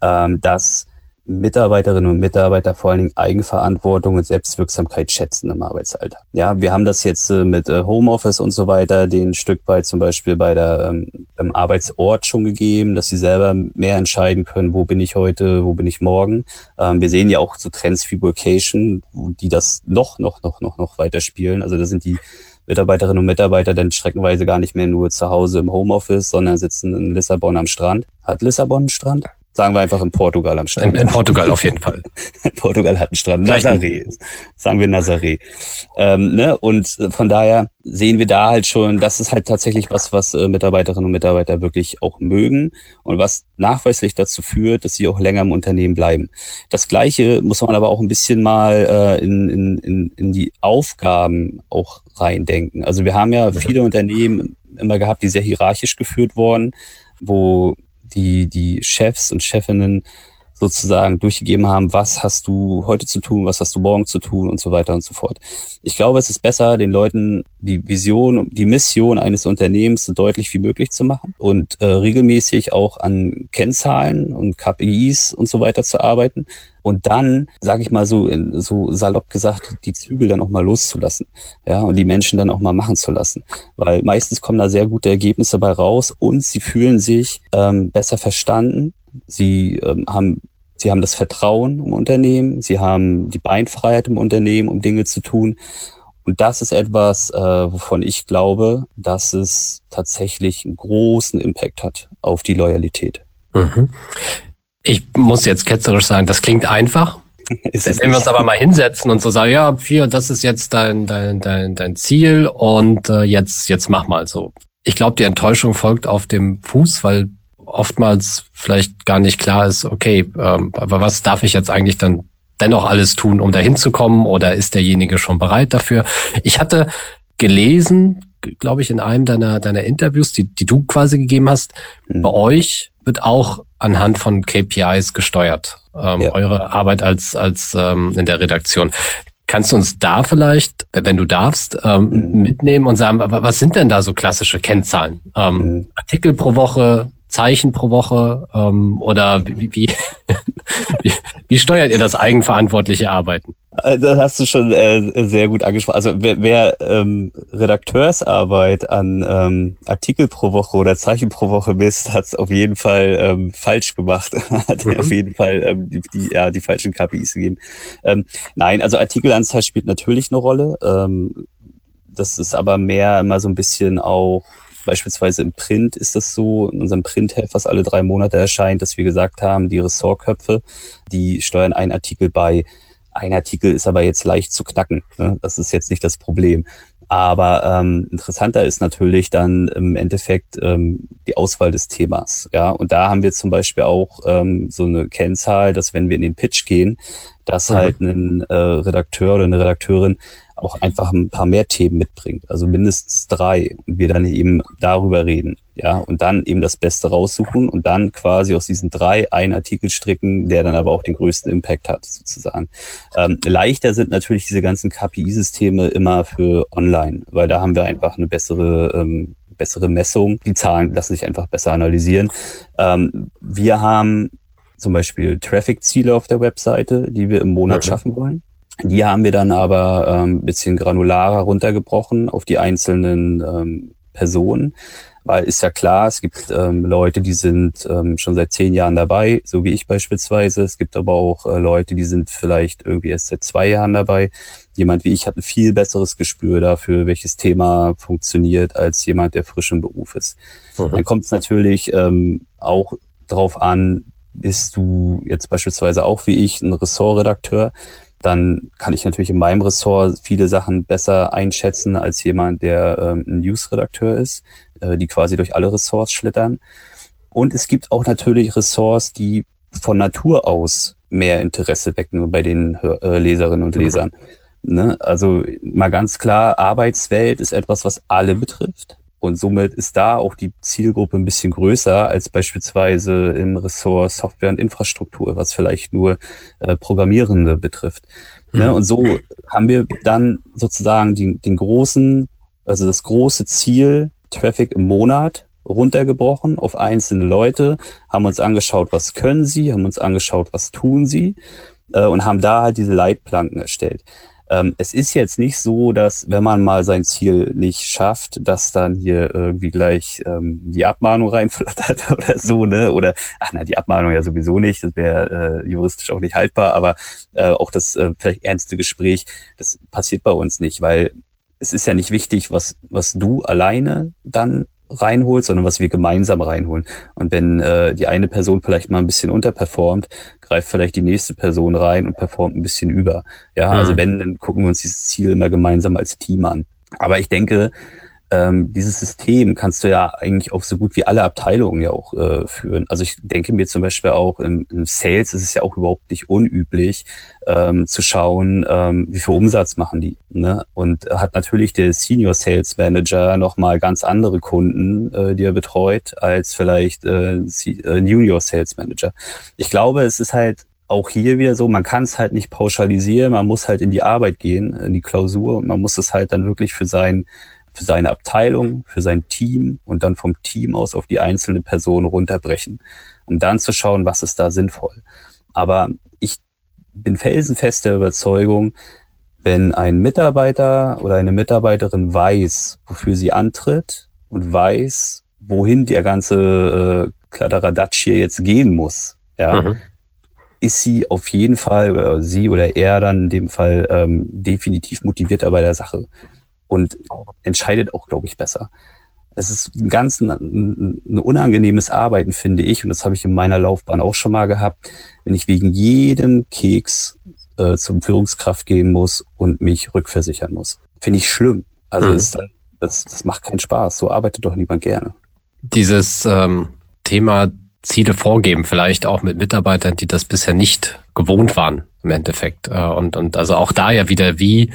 [SPEAKER 3] ähm, dass Mitarbeiterinnen und Mitarbeiter vor allen Dingen Eigenverantwortung und Selbstwirksamkeit schätzen im Arbeitsalter. Ja, wir haben das jetzt äh, mit äh, Homeoffice und so weiter, den Stück weit zum Beispiel bei der ähm, Arbeitsort schon gegeben, dass sie selber mehr entscheiden können, wo bin ich heute, wo bin ich morgen. Ähm, wir sehen ja auch so Trends wie Vocation, die das noch, noch, noch, noch, noch weiter spielen. Also da sind die Mitarbeiterinnen und Mitarbeiter dann streckenweise gar nicht mehr nur zu Hause im Homeoffice, sondern sitzen in Lissabon am Strand. Hat Lissabon einen Strand? Sagen wir einfach in Portugal am Strand.
[SPEAKER 2] In, in Portugal auf jeden Fall. [LAUGHS]
[SPEAKER 3] Portugal hat einen Strand. Nazaré. Sagen wir Nazaré. Ähm, ne? Und äh, von daher sehen wir da halt schon, das ist halt tatsächlich was, was äh, Mitarbeiterinnen und Mitarbeiter wirklich auch mögen und was nachweislich dazu führt, dass sie auch länger im Unternehmen bleiben. Das Gleiche muss man aber auch ein bisschen mal äh, in, in, in, in die Aufgaben auch reindenken. Also wir haben ja viele Unternehmen immer gehabt, die sehr hierarchisch geführt wurden, wo die, die Chefs und Chefinnen sozusagen durchgegeben haben, was hast du heute zu tun, was hast du morgen zu tun und so weiter und so fort. Ich glaube, es ist besser, den Leuten die Vision, die Mission eines Unternehmens so deutlich wie möglich zu machen und äh, regelmäßig auch an Kennzahlen und KPIs und so weiter zu arbeiten und dann, sage ich mal so, so salopp gesagt, die Zügel dann auch mal loszulassen, ja, und die Menschen dann auch mal machen zu lassen, weil meistens kommen da sehr gute Ergebnisse bei raus und sie fühlen sich ähm, besser verstanden, sie ähm, haben Sie haben das Vertrauen im Unternehmen, sie haben die Beinfreiheit im Unternehmen, um Dinge zu tun. Und das ist etwas, äh, wovon ich glaube, dass es tatsächlich einen großen Impact hat auf die Loyalität. Mhm.
[SPEAKER 2] Ich muss jetzt ketzerisch sagen, das klingt einfach. [LAUGHS] Wenn wir uns aber mal hinsetzen und so sagen, ja, hier, das ist jetzt dein, dein, dein, dein Ziel und äh, jetzt, jetzt mach mal so. Ich glaube, die Enttäuschung folgt auf dem Fuß, weil oftmals vielleicht gar nicht klar ist, okay, ähm, aber was darf ich jetzt eigentlich dann dennoch alles tun, um dahin zu kommen oder ist derjenige schon bereit dafür? Ich hatte gelesen, glaube ich, in einem deiner, deiner Interviews, die, die du quasi gegeben hast, mhm. bei euch wird auch anhand von KPIs gesteuert, ähm, ja. eure Arbeit als, als ähm, in der Redaktion. Kannst du uns da vielleicht, wenn du darfst, ähm, mhm. mitnehmen und sagen, was sind denn da so klassische Kennzahlen? Ähm, mhm. Artikel pro Woche, Zeichen pro Woche ähm, oder wie, wie, [LAUGHS] wie, wie steuert ihr das eigenverantwortliche Arbeiten?
[SPEAKER 3] äh, das hast du schon äh, sehr gut angesprochen. Also wer, wer ähm, Redakteursarbeit an ähm, Artikel pro Woche oder Zeichen pro Woche misst, hat es auf jeden Fall ähm, falsch gemacht. [LAUGHS] hat mhm. auf jeden Fall ähm, die, die, ja, die falschen KPIs gegeben. Ähm, nein, also Artikelanzahl spielt natürlich eine Rolle. Ähm, das ist aber mehr immer so ein bisschen auch Beispielsweise im Print ist das so, in unserem Printheft, was alle drei Monate erscheint, dass wir gesagt haben, die Ressortköpfe, die steuern einen Artikel bei. Ein Artikel ist aber jetzt leicht zu knacken. Ne? Das ist jetzt nicht das Problem. Aber ähm, interessanter ist natürlich dann im Endeffekt ähm, die Auswahl des Themas. Ja, und da haben wir zum Beispiel auch ähm, so eine Kennzahl, dass wenn wir in den Pitch gehen, dass mhm. halt ein äh, Redakteur oder eine Redakteurin auch einfach ein paar mehr Themen mitbringt, also mindestens drei und wir dann eben darüber reden, ja, und dann eben das Beste raussuchen und dann quasi aus diesen drei einen Artikel stricken, der dann aber auch den größten Impact hat, sozusagen. Ähm, leichter sind natürlich diese ganzen KPI-Systeme immer für online, weil da haben wir einfach eine bessere ähm, bessere Messung. Die Zahlen lassen sich einfach besser analysieren. Ähm, wir haben zum Beispiel Traffic-Ziele auf der Webseite, die wir im Monat schaffen wollen. Die haben wir dann aber ähm, bisschen granularer runtergebrochen auf die einzelnen ähm, Personen, weil ist ja klar, es gibt ähm, Leute, die sind ähm, schon seit zehn Jahren dabei, so wie ich beispielsweise. Es gibt aber auch äh, Leute, die sind vielleicht irgendwie erst seit zwei Jahren dabei. Jemand wie ich hat ein viel besseres Gespür dafür, welches Thema funktioniert, als jemand, der frisch im Beruf ist. Mhm. Dann kommt es natürlich ähm, auch darauf an, bist du jetzt beispielsweise auch wie ich ein Ressortredakteur, dann kann ich natürlich in meinem Ressort viele Sachen besser einschätzen als jemand, der ähm, ein News-Redakteur ist, äh, die quasi durch alle Ressorts schlittern. Und es gibt auch natürlich Ressorts, die von Natur aus mehr Interesse wecken bei den äh, Leserinnen und Lesern. Ne? Also mal ganz klar, Arbeitswelt ist etwas, was alle betrifft. Und somit ist da auch die Zielgruppe ein bisschen größer als beispielsweise im Ressort Software und Infrastruktur, was vielleicht nur äh, Programmierende betrifft. Mhm. Ne? Und so haben wir dann sozusagen die, den großen, also das große Ziel, Traffic im Monat runtergebrochen auf einzelne Leute, haben uns angeschaut, was können sie, haben uns angeschaut, was tun sie äh, und haben da halt diese Leitplanken erstellt. Ähm, es ist jetzt nicht so, dass wenn man mal sein Ziel nicht schafft, dass dann hier irgendwie gleich ähm, die Abmahnung [LAUGHS] reinflattert oder so, ne? Oder ach na, die Abmahnung ja sowieso nicht, das wäre äh, juristisch auch nicht haltbar, aber äh, auch das äh, vielleicht ernste Gespräch, das passiert bei uns nicht, weil es ist ja nicht wichtig, was, was du alleine dann reinholt, sondern was wir gemeinsam reinholen. Und wenn äh, die eine Person vielleicht mal ein bisschen unterperformt, greift vielleicht die nächste Person rein und performt ein bisschen über. Ja, also mhm. also wenn, dann gucken wir uns dieses Ziel immer gemeinsam als Team an. Aber ich denke, ähm, dieses System kannst du ja eigentlich auf so gut wie alle Abteilungen ja auch äh, führen. Also ich denke mir zum Beispiel auch im, im Sales ist es ja auch überhaupt nicht unüblich, ähm, zu schauen, ähm, wie viel Umsatz machen die. Ne? Und hat natürlich der Senior Sales Manager nochmal ganz andere Kunden, äh, die er betreut, als vielleicht äh, äh, Junior Sales Manager. Ich glaube, es ist halt auch hier wieder so, man kann es halt nicht pauschalisieren, man muss halt in die Arbeit gehen, in die Klausur und man muss es halt dann wirklich für sein für seine Abteilung, für sein Team und dann vom Team aus auf die einzelne Person runterbrechen, um dann zu schauen, was ist da sinnvoll. Aber ich bin felsenfest der Überzeugung, wenn ein Mitarbeiter oder eine Mitarbeiterin weiß, wofür sie antritt und weiß, wohin der ganze äh, Kladderadatsch hier jetzt gehen muss, ja, mhm. ist sie auf jeden Fall, oder sie oder er dann in dem Fall ähm, definitiv motivierter bei der Sache und entscheidet auch, glaube ich, besser. Es ist ein ganz ein, ein unangenehmes Arbeiten, finde ich, und das habe ich in meiner Laufbahn auch schon mal gehabt, wenn ich wegen jedem Keks äh, zum Führungskraft gehen muss und mich rückversichern muss. Finde ich schlimm. Also mhm. das, das, das macht keinen Spaß. So arbeitet doch niemand gerne.
[SPEAKER 2] Dieses ähm, Thema Ziele vorgeben, vielleicht auch mit Mitarbeitern, die das bisher nicht gewohnt waren im Endeffekt. Äh, und, und also auch da ja wieder, wie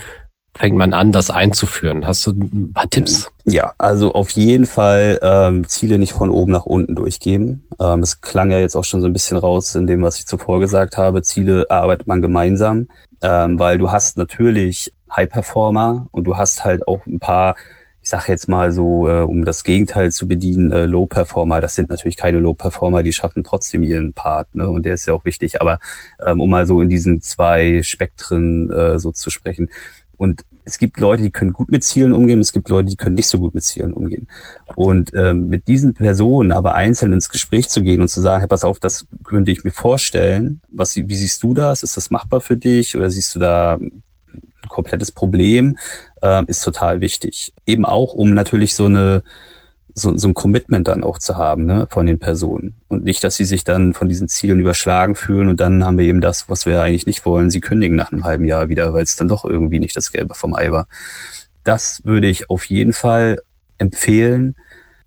[SPEAKER 2] fängt man an, das einzuführen? Hast du ein paar Tipps?
[SPEAKER 3] Ja, also auf jeden Fall ähm, Ziele nicht von oben nach unten durchgeben. Ähm, es klang ja jetzt auch schon so ein bisschen raus in dem, was ich zuvor gesagt habe. Ziele arbeitet man gemeinsam, ähm, weil du hast natürlich High Performer und du hast halt auch ein paar, ich ich sage jetzt mal so, äh, um das Gegenteil zu bedienen, äh, Low-Performer, das sind natürlich keine Low-Performer, die schaffen trotzdem ihren Part, ne? Und der ist ja auch wichtig. Aber ähm, um mal so in diesen zwei Spektren äh, so zu sprechen. Und es gibt Leute, die können gut mit Zielen umgehen, es gibt Leute, die können nicht so gut mit Zielen umgehen. Und ähm, mit diesen Personen aber einzeln ins Gespräch zu gehen und zu sagen, hey, pass auf, das könnte ich mir vorstellen. Was, wie siehst du das? Ist das machbar für dich? Oder siehst du da ein komplettes Problem? äh, ist total wichtig. Eben auch, um natürlich so eine so, so ein Commitment dann auch zu haben ne, von den Personen. Und nicht, dass sie sich dann von diesen Zielen überschlagen fühlen und dann haben wir eben das, was wir eigentlich nicht wollen. Sie kündigen nach einem halben Jahr wieder, weil es dann doch irgendwie nicht das Gelbe vom Ei war. Das würde ich auf jeden Fall empfehlen.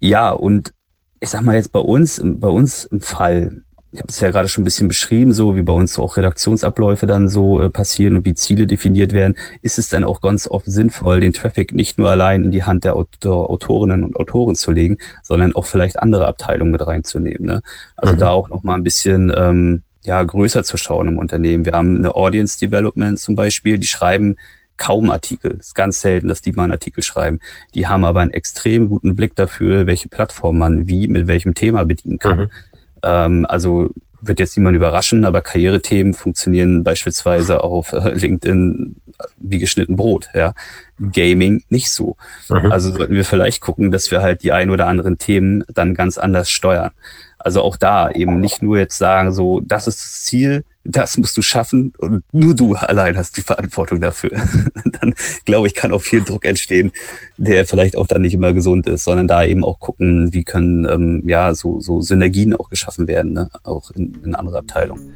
[SPEAKER 3] Ja, und ich sag mal jetzt bei uns, bei uns im Fall, ich habe es ja gerade schon ein bisschen beschrieben, so wie bei uns auch Redaktionsabläufe dann so äh, passieren und wie Ziele definiert werden, ist es dann auch ganz oft sinnvoll, den Traffic nicht nur allein in die Hand der, der Autorinnen und Autoren zu legen, sondern auch vielleicht andere Abteilungen mit reinzunehmen. Ne? Also mhm. da auch noch mal ein bisschen ähm, ja größer zu schauen im Unternehmen. Wir haben eine Audience Development zum Beispiel, die schreiben kaum Artikel. Es ist ganz selten, dass die mal einen Artikel schreiben. Die haben aber einen extrem guten Blick dafür, welche Plattform man wie mit welchem Thema bedienen kann. Mhm. Ähm, also wird jetzt niemand überraschen, aber Karrierethemen funktionieren beispielsweise auf äh, LinkedIn wie geschnitten Brot, ja. Gaming nicht so. Mhm. Also sollten wir vielleicht gucken, dass wir halt die ein oder anderen Themen dann ganz anders steuern. Also auch da eben nicht nur jetzt sagen, so, das ist das Ziel, das musst du schaffen und nur du allein hast die Verantwortung dafür. [LAUGHS] dann glaube ich, kann auch viel Druck entstehen, der vielleicht auch dann nicht immer gesund ist, sondern da eben auch gucken, wie können ähm, ja so, so Synergien auch geschaffen werden, ne? auch in, in andere Abteilungen.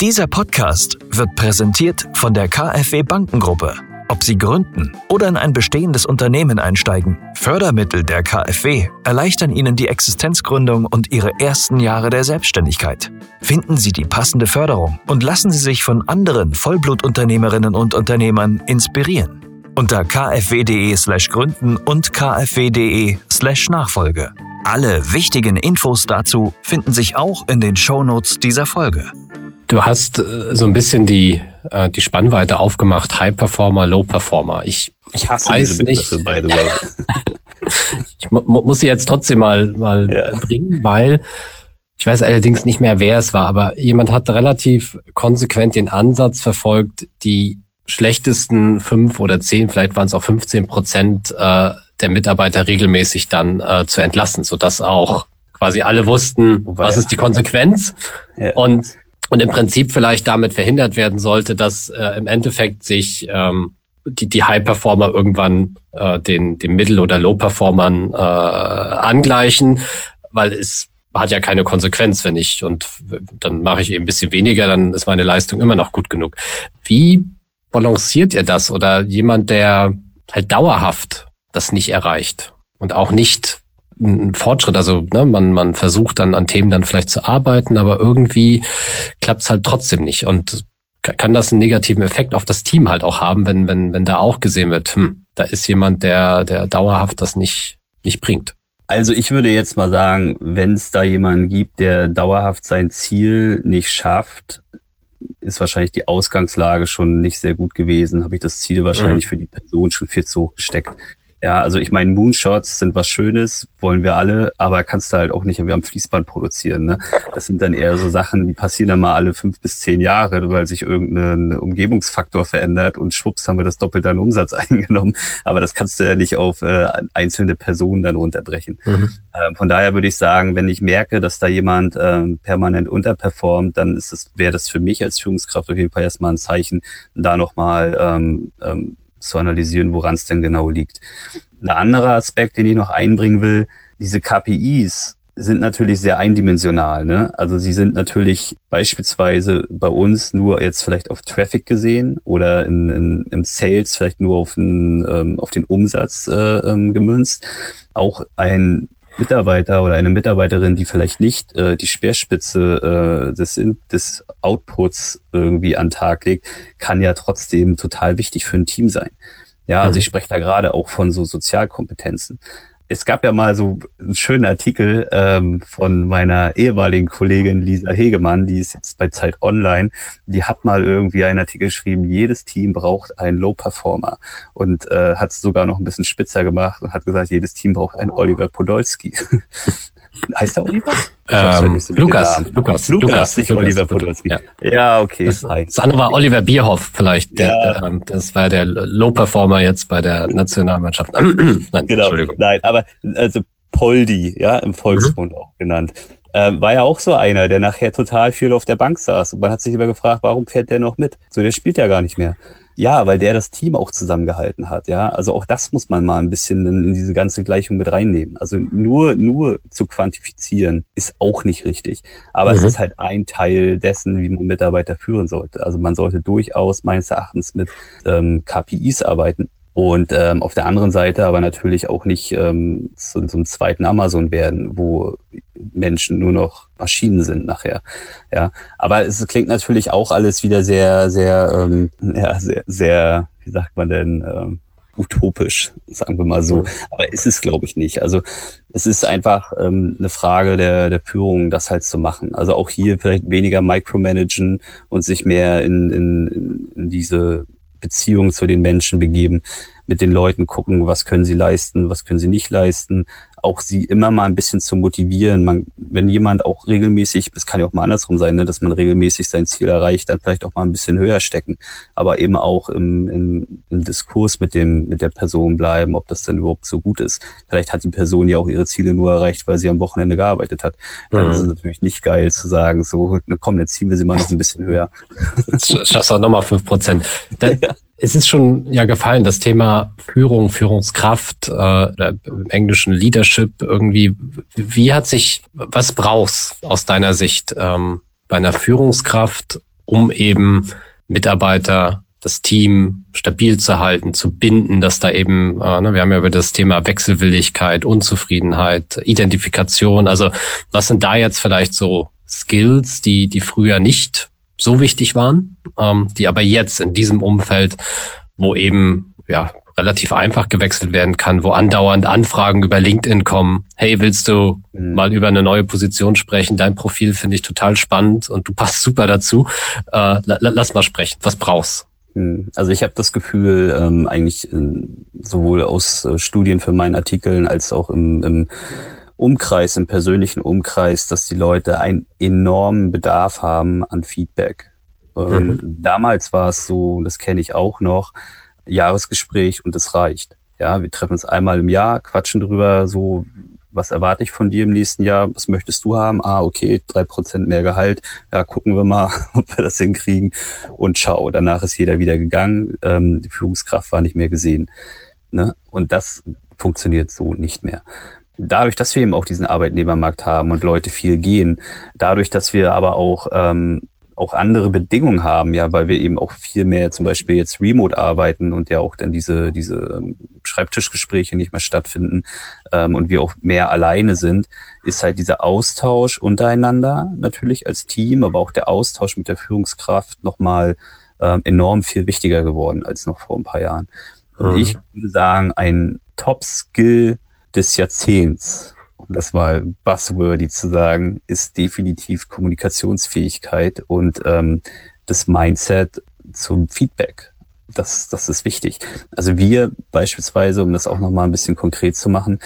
[SPEAKER 1] Dieser Podcast wird präsentiert von der KfW Bankengruppe. Ob Sie gründen oder in ein bestehendes Unternehmen einsteigen, Fördermittel der KfW erleichtern Ihnen die Existenzgründung und Ihre ersten Jahre der Selbstständigkeit. Finden Sie die passende Förderung und lassen Sie sich von anderen Vollblutunternehmerinnen und Unternehmern inspirieren. Unter kfw.de slash gründen und kfw.de slash Nachfolge. Alle wichtigen Infos dazu finden sich auch in den Shownotes dieser Folge.
[SPEAKER 2] Du hast äh, so ein bisschen die, äh, die Spannweite aufgemacht, High Performer, Low Performer. Ich, ich hasse weiß nicht. Beide [LAUGHS] ich mu muss sie jetzt trotzdem mal, mal ja. bringen, weil ich weiß allerdings nicht mehr, wer es war, aber jemand hat relativ konsequent den Ansatz verfolgt, die schlechtesten fünf oder zehn, vielleicht waren es auch 15 Prozent äh, der Mitarbeiter regelmäßig dann äh, zu entlassen, sodass auch quasi alle wussten, was ist die Konsequenz. Ja. Und und im Prinzip vielleicht damit verhindert werden sollte, dass äh, im Endeffekt sich ähm, die, die High-Performer irgendwann äh, den, den Mittel- oder Low-Performern äh, angleichen, weil es hat ja keine Konsequenz, wenn ich und dann mache ich eben ein bisschen weniger, dann ist meine Leistung immer noch gut genug. Wie balanciert ihr das oder jemand, der halt dauerhaft das nicht erreicht und auch nicht ein Fortschritt. Also ne, man, man versucht dann an Themen dann vielleicht zu arbeiten, aber irgendwie klappt es halt trotzdem nicht. Und kann das einen negativen Effekt auf das Team halt auch haben, wenn, wenn, wenn da auch gesehen wird, hm, da ist jemand, der, der dauerhaft das nicht, nicht bringt.
[SPEAKER 3] Also ich würde jetzt mal sagen, wenn es da jemanden gibt, der dauerhaft sein Ziel nicht schafft, ist wahrscheinlich die Ausgangslage schon nicht sehr gut gewesen, habe ich das Ziel wahrscheinlich mhm. für die Person schon viel zu hoch gesteckt. Ja, also ich meine, Moonshots sind was Schönes, wollen wir alle, aber kannst du halt auch nicht wie am Fließband produzieren. Ne? Das sind dann eher so Sachen, die passieren dann mal alle fünf bis zehn Jahre, weil sich irgendein Umgebungsfaktor verändert und schwupps haben wir das doppelte an Umsatz [LAUGHS] eingenommen. Aber das kannst du ja nicht auf äh, einzelne Personen dann runterbrechen. Mhm. Ähm, von daher würde ich sagen, wenn ich merke, dass da jemand ähm, permanent unterperformt, dann ist es, wäre das für mich als Führungskraft auf jeden Fall erstmal ein Zeichen, da nochmal ähm, ähm, zu analysieren, woran es denn genau liegt. Ein anderer Aspekt, den ich noch einbringen will, diese KPIs sind natürlich sehr eindimensional. Ne? Also sie sind natürlich beispielsweise bei uns nur jetzt vielleicht auf Traffic gesehen oder in, in, im Sales vielleicht nur auf den, ähm, auf den Umsatz äh, ähm, gemünzt. Auch ein Mitarbeiter oder eine Mitarbeiterin, die vielleicht nicht äh, die Speerspitze äh, des, des Outputs irgendwie an Tag legt, kann ja trotzdem total wichtig für ein Team sein. Ja, also mhm. ich spreche da gerade auch von so Sozialkompetenzen. Es gab ja mal so einen schönen Artikel ähm, von meiner ehemaligen Kollegin Lisa Hegemann, die ist jetzt bei Zeit Online. Die hat mal irgendwie einen Artikel geschrieben, jedes Team braucht einen Low Performer und äh, hat es sogar noch ein bisschen spitzer gemacht und hat gesagt, jedes Team braucht einen Oliver Podolski. [LAUGHS] heißt er Oliver?
[SPEAKER 2] Ähm, Lukas, Lukas, Lukas,
[SPEAKER 3] Lukas, nicht Lukas, Oliver Podolski. Ja.
[SPEAKER 2] ja, okay. Das, das, andere war Oliver Bierhoff vielleicht. Der, ja. ähm, das war der Low-Performer jetzt bei der Nationalmannschaft. [CLEARS THROAT]
[SPEAKER 3] Nein, genau. Nein, aber also Poldi, ja, im Volksmund mhm. auch genannt. Ähm, war ja auch so einer, der nachher total viel auf der Bank saß. Und man hat sich immer gefragt, warum fährt der noch mit? So, der spielt ja gar nicht mehr. Ja, weil der das Team auch zusammengehalten hat, ja. Also auch das muss man mal ein bisschen in, diese ganze Gleichung mit reinnehmen. Also nur, nur zu quantifizieren ist auch nicht richtig. Aber mhm. es ist halt ein Teil dessen, wie man Mitarbeiter führen sollte. Also man sollte durchaus meines Erachtens mit ähm, KPIs arbeiten und ähm, auf der anderen Seite aber natürlich auch nicht ähm, zu, so einem zweiten Amazon werden, wo Menschen nur noch Maschinen sind nachher. Ja, aber es klingt natürlich auch alles wieder sehr, sehr, ähm, ja, sehr, sehr, wie sagt man denn, ähm, utopisch, sagen wir mal so. Aber ist es, glaube ich, nicht. Also es ist einfach ähm, eine Frage der, der Führung, das halt zu machen. Also auch hier vielleicht weniger micromanagen und sich mehr in, in, in diese Beziehung zu den Menschen begeben, mit den Leuten gucken, was können sie leisten, was können sie nicht leisten, auch sie immer mal ein bisschen zu motivieren. Man, wenn jemand auch regelmäßig, das kann ja auch mal andersrum sein, ne, dass man regelmäßig sein Ziel erreicht, dann vielleicht auch mal ein bisschen höher stecken, aber eben auch im, im, im Diskurs mit dem mit der Person bleiben, ob das denn überhaupt so gut ist. Vielleicht hat die Person ja auch ihre Ziele nur erreicht, weil sie am Wochenende gearbeitet hat. Dann mhm. ist es natürlich nicht geil zu sagen, so, komm, jetzt ziehen wir sie mal noch ein bisschen höher.
[SPEAKER 2] Schaffst du nochmal fünf Prozent. [LAUGHS] Ja. Es ist schon ja gefallen, das Thema Führung, Führungskraft, äh, im Englischen Leadership irgendwie. Wie hat sich, was brauchst aus deiner Sicht ähm, bei einer Führungskraft, um eben Mitarbeiter, das Team stabil zu halten, zu binden, dass da eben, äh, ne, wir haben ja über das Thema Wechselwilligkeit, Unzufriedenheit, Identifikation, also was sind da jetzt vielleicht so Skills, die, die früher nicht so wichtig waren, ähm, die aber jetzt in diesem Umfeld, wo eben ja relativ einfach gewechselt werden kann, wo andauernd Anfragen über LinkedIn kommen. Hey, willst du mhm. mal über eine neue Position sprechen? Dein Profil finde ich total spannend und du passt super dazu. Äh, lass mal sprechen. Was brauchst?
[SPEAKER 3] Mhm. Also ich habe das Gefühl, ähm, eigentlich äh, sowohl aus äh, Studien für meinen Artikeln als auch im, im Umkreis, im persönlichen Umkreis, dass die Leute einen enormen Bedarf haben an Feedback. Ähm, mhm. Damals war es so, das kenne ich auch noch, Jahresgespräch und es reicht. Ja, wir treffen uns einmal im Jahr, quatschen drüber, so, was erwarte ich von dir im nächsten Jahr? Was möchtest du haben? Ah, okay, drei Prozent mehr Gehalt. Ja, gucken wir mal, [LAUGHS] ob wir das hinkriegen. Und ciao. Danach ist jeder wieder gegangen. Ähm, die Führungskraft war nicht mehr gesehen. Ne? Und das funktioniert so nicht mehr dadurch, dass wir eben auch diesen Arbeitnehmermarkt haben und Leute viel gehen, dadurch, dass wir aber auch ähm, auch andere Bedingungen haben, ja, weil wir eben auch viel mehr zum Beispiel jetzt remote arbeiten und ja auch dann diese, diese ähm, Schreibtischgespräche nicht mehr stattfinden ähm, und wir auch mehr alleine sind, ist halt dieser Austausch untereinander natürlich als Team, aber auch der Austausch mit der Führungskraft nochmal ähm, enorm viel wichtiger geworden als noch vor ein paar Jahren. Und mhm. ich würde sagen, ein Top-Skill des Jahrzehnts, um das mal buzzwordy zu sagen, ist definitiv Kommunikationsfähigkeit und ähm, das Mindset zum Feedback. Das, das ist wichtig. Also wir beispielsweise, um das auch nochmal ein bisschen konkret zu machen,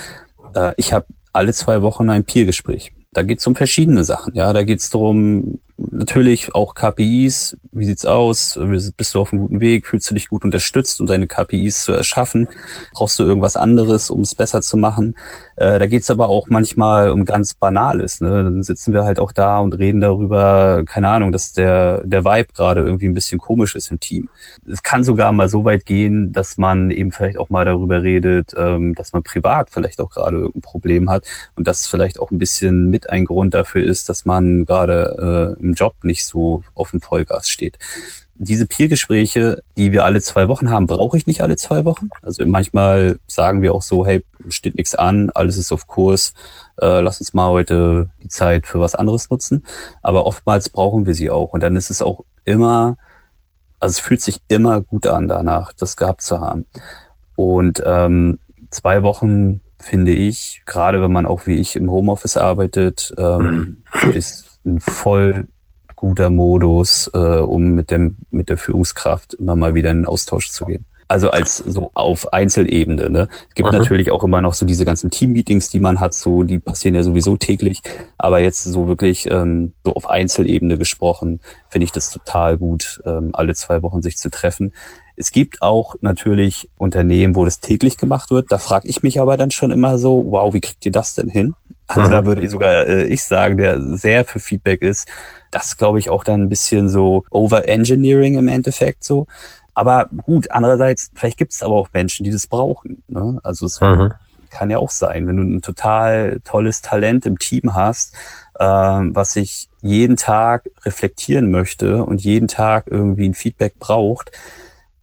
[SPEAKER 3] äh, ich habe alle zwei Wochen ein Peer-Gespräch. Da geht es um verschiedene Sachen. Ja, da geht es darum, natürlich auch KPIs. Wie sieht's aus? Bist du auf einem guten Weg? Fühlst du dich gut unterstützt, um deine KPIs zu erschaffen? Brauchst du irgendwas anderes, um es besser zu machen? Äh, da geht's aber auch manchmal um ganz Banales. Ne? Dann sitzen wir halt auch da und reden darüber, keine Ahnung, dass der, der Vibe gerade irgendwie ein bisschen komisch ist im Team. Es kann sogar mal so weit gehen, dass man eben vielleicht auch mal darüber redet, ähm, dass man privat vielleicht auch gerade irgendein Problem hat und das vielleicht auch ein bisschen mit ein Grund dafür ist, dass man gerade äh, im Job nicht so auf dem Vollgas steht. Diese Peer-Gespräche, die wir alle zwei Wochen haben, brauche ich nicht alle zwei Wochen. Also manchmal sagen wir auch so, hey, steht nichts an, alles ist auf Kurs, äh, lass uns mal heute die Zeit für was anderes nutzen. Aber oftmals brauchen wir sie auch. Und dann ist es auch immer, also es fühlt sich immer gut an danach, das gehabt zu haben. Und ähm, zwei Wochen finde ich, gerade wenn man auch wie ich im Homeoffice arbeitet, ähm, mhm. ist ein voll guter Modus, äh, um mit dem mit der Führungskraft immer mal wieder in den Austausch zu gehen. Also als so auf Einzelebene. Ne? Es gibt mhm. natürlich auch immer noch so diese ganzen Team-Meetings, die man hat, so die passieren ja sowieso täglich. Aber jetzt so wirklich ähm, so auf Einzelebene gesprochen, finde ich das total gut, ähm, alle zwei Wochen sich zu treffen. Es gibt auch natürlich Unternehmen, wo das täglich gemacht wird. Da frage ich mich aber dann schon immer so, wow, wie kriegt ihr das denn hin? Also mhm. da würde ich sogar äh, ich sagen, der sehr für Feedback ist. Das glaube ich auch dann ein bisschen so Over-Engineering im Endeffekt so. Aber gut, andererseits, vielleicht gibt es aber auch Menschen, die das brauchen. Ne? Also es mhm. kann ja auch sein, wenn du ein total tolles Talent im Team hast, äh, was sich jeden Tag reflektieren möchte und jeden Tag irgendwie ein Feedback braucht,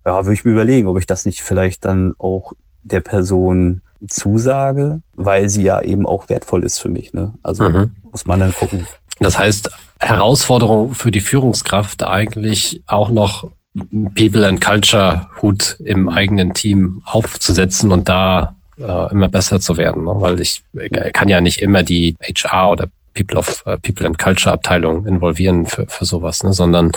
[SPEAKER 3] ja, würde ich mir überlegen, ob ich das nicht vielleicht dann auch der Person zusage, weil sie ja eben auch wertvoll ist für mich. Ne? Also mhm. muss man dann gucken.
[SPEAKER 2] Das heißt, Herausforderung für die Führungskraft eigentlich auch noch People and Culture Hut im eigenen Team aufzusetzen und da äh, immer besser zu werden, ne? weil ich äh, kann ja nicht immer die HR oder People of uh, People and Culture Abteilung involvieren für, für sowas, ne? sondern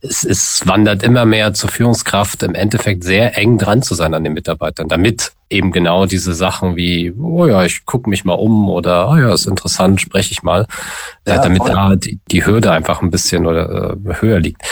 [SPEAKER 2] es, es wandert immer mehr zur Führungskraft im Endeffekt sehr eng dran zu sein an den Mitarbeitern, damit eben genau diese Sachen wie, oh ja, ich gucke mich mal um oder oh ja, ist interessant, spreche ich mal, ja, damit da die, die Hürde einfach ein bisschen oder äh, höher liegt.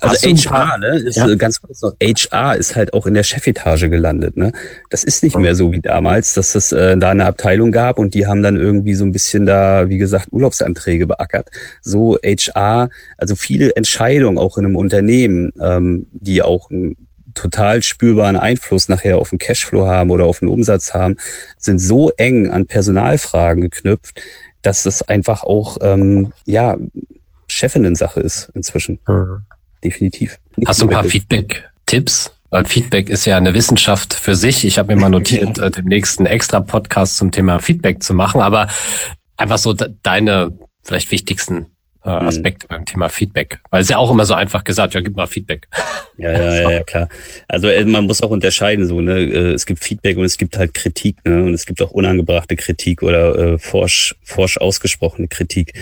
[SPEAKER 3] Also HR, ne, ist ja. ganz kurz noch, HR ist halt auch in der Chefetage gelandet, ne? Das ist nicht mehr so wie damals, dass es äh, da eine Abteilung gab und die haben dann irgendwie so ein bisschen da, wie gesagt, Urlaubsanträge beackert. So HR, also viele Entscheidungen auch in einem Unternehmen, ähm, die auch einen total spürbaren Einfluss nachher auf den Cashflow haben oder auf den Umsatz haben, sind so eng an Personalfragen geknüpft, dass es einfach auch ähm, ja Chefinnen-Sache ist inzwischen. Mhm definitiv.
[SPEAKER 2] Hast du ein paar Feedback-Tipps? Weil Feedback ist ja eine Wissenschaft für sich. Ich habe mir mal notiert, äh, dem nächsten extra Podcast zum Thema Feedback zu machen, aber einfach so deine vielleicht wichtigsten äh, mhm. Aspekte beim Thema Feedback. Weil es ja auch immer so einfach gesagt, ja, gib mal Feedback.
[SPEAKER 3] Ja, ja, ja, ja klar. Also äh, man muss auch unterscheiden, so, ne? Äh, es gibt Feedback und es gibt halt Kritik, ne? Und es gibt auch unangebrachte Kritik oder äh, forsch, forsch ausgesprochene Kritik.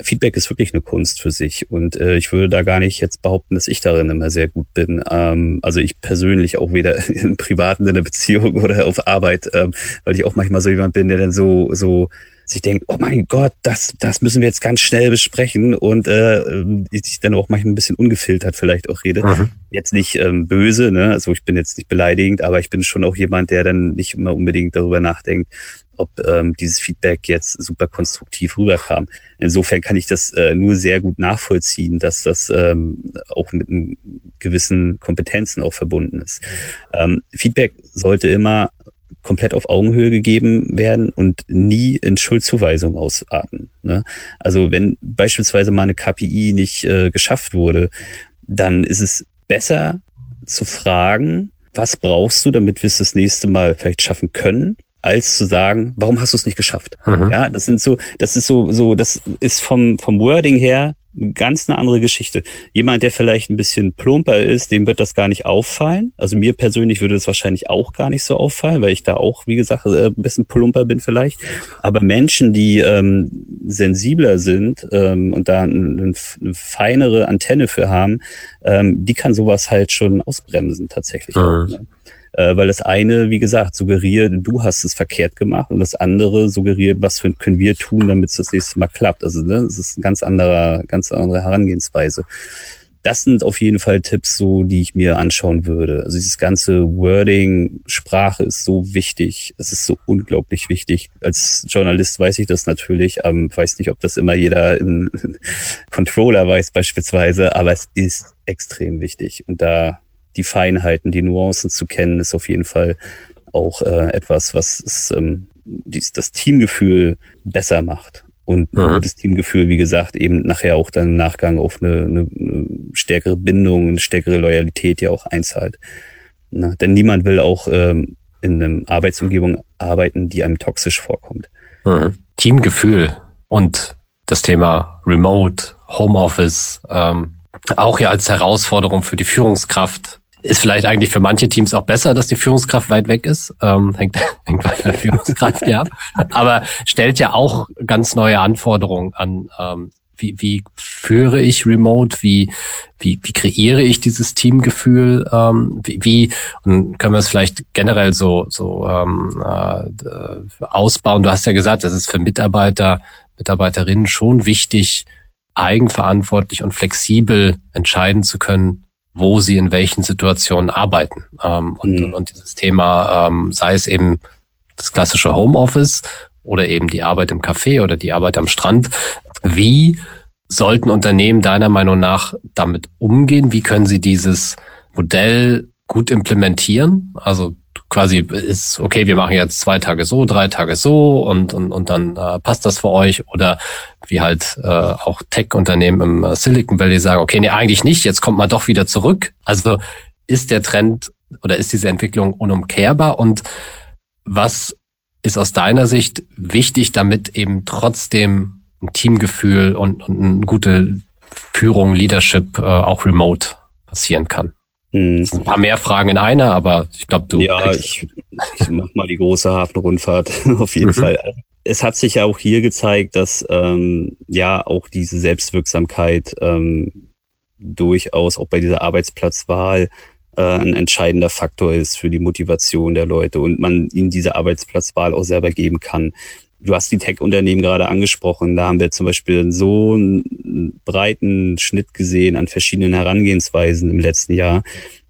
[SPEAKER 3] Feedback ist wirklich eine Kunst für sich. Und äh, ich würde da gar nicht jetzt behaupten, dass ich darin immer sehr gut bin. Ähm, also ich persönlich auch weder [LAUGHS] im Privaten, in der Beziehung oder auf Arbeit, ähm, weil ich auch manchmal so jemand bin, der dann so, so sich denkt, oh mein Gott, das, das müssen wir jetzt ganz schnell besprechen und äh, ich dann auch manchmal ein bisschen ungefiltert vielleicht auch rede. Mhm. Jetzt nicht ähm, böse, ne? also ich bin jetzt nicht beleidigend, aber ich bin schon auch jemand, der dann nicht immer unbedingt darüber nachdenkt, ob ähm, dieses Feedback jetzt super konstruktiv rüberkam. Insofern kann ich das äh, nur sehr gut nachvollziehen, dass das ähm, auch mit gewissen Kompetenzen auch verbunden ist. Ähm, Feedback sollte immer komplett auf Augenhöhe gegeben werden und nie in Schuldzuweisung ausarten. Ne? Also wenn beispielsweise mal eine KPI nicht äh, geschafft wurde, dann ist es besser zu fragen, was brauchst du, damit wir es das nächste Mal vielleicht schaffen können, als zu sagen, warum hast du es nicht geschafft? Mhm. Ja, das sind so, das ist so, so, das ist vom, vom Wording her ganz eine andere Geschichte. Jemand, der vielleicht ein bisschen plumper ist, dem wird das gar nicht auffallen. Also mir persönlich würde das wahrscheinlich auch gar nicht so auffallen, weil ich da auch, wie gesagt, äh, ein bisschen plumper bin vielleicht. Aber Menschen, die ähm, sensibler sind ähm, und da eine, eine feinere Antenne für haben, ähm, die kann sowas halt schon ausbremsen tatsächlich. Mhm. Auch, ne? Äh, weil das eine, wie gesagt, suggeriert, du hast es verkehrt gemacht und das andere suggeriert, was können wir tun, damit es das nächste Mal klappt. Also ne, das ist ein ganz anderer, ganz andere Herangehensweise. Das sind auf jeden Fall Tipps, so die ich mir anschauen würde. Also dieses ganze Wording, Sprache ist so wichtig. Es ist so unglaublich wichtig. Als Journalist weiß ich das natürlich. Ähm, weiß nicht, ob das immer jeder in [LAUGHS] Controller weiß beispielsweise, aber es ist extrem wichtig. Und da die Feinheiten, die Nuancen zu kennen, ist auf jeden Fall auch äh, etwas, was es, ähm, dies, das Teamgefühl besser macht. Und mhm. das Teamgefühl, wie gesagt, eben nachher auch dann im Nachgang auf eine, eine, eine stärkere Bindung, eine stärkere Loyalität ja auch einzahlt. Na, denn niemand will auch ähm, in einer Arbeitsumgebung arbeiten, die einem toxisch vorkommt.
[SPEAKER 2] Mhm. Teamgefühl und das Thema Remote, Homeoffice, ähm, auch ja als Herausforderung für die Führungskraft Ist vielleicht eigentlich für manche Teams auch besser, dass die Führungskraft weit weg ist. Ähm, hängt, [LAUGHS] hängt bei der Führungskraft ja. Aber stellt ja auch ganz neue Anforderungen an, ähm, wie, wie führe ich remote, wie, wie, wie kreiere ich dieses Teamgefühl, ähm, wie, wie und können wir es vielleicht generell so, so ähm, äh, ausbauen. Du hast ja gesagt, das ist für Mitarbeiter, Mitarbeiterinnen schon wichtig, eigenverantwortlich und flexibel entscheiden zu können, wo sie in welchen Situationen arbeiten. Ähm, und, mhm. und dieses Thema, ähm, sei es eben das klassische Homeoffice oder eben die Arbeit im Café oder die Arbeit am Strand. Wie sollten Unternehmen deiner Meinung nach damit umgehen? Wie können sie dieses Modell gut implementieren? Also quasi ist, okay, wir machen jetzt zwei Tage so, drei Tage so und, und, und dann äh, passt das für euch. Oder wie halt äh, auch Tech-Unternehmen im äh, Silicon Valley sagen, okay, nee, eigentlich nicht, jetzt kommt man doch wieder zurück. Also ist der Trend oder ist diese Entwicklung unumkehrbar und was ist aus deiner Sicht wichtig, damit eben trotzdem ein Teamgefühl und, und eine gute Führung, Leadership äh, auch remote passieren kann? Hm. Ein paar mehr Fragen in einer, aber ich glaube, du.
[SPEAKER 3] Ja, ich, ich mach mal die große Hafenrundfahrt [LAUGHS] auf jeden mhm. Fall. Es hat sich ja auch hier gezeigt, dass ähm, ja auch diese Selbstwirksamkeit ähm, durchaus auch bei dieser Arbeitsplatzwahl äh, ein entscheidender Faktor ist für die Motivation der Leute und man ihnen diese Arbeitsplatzwahl auch selber geben kann. Du hast die Tech-Unternehmen gerade angesprochen. Da haben wir zum Beispiel so einen breiten Schnitt gesehen an verschiedenen Herangehensweisen im letzten Jahr,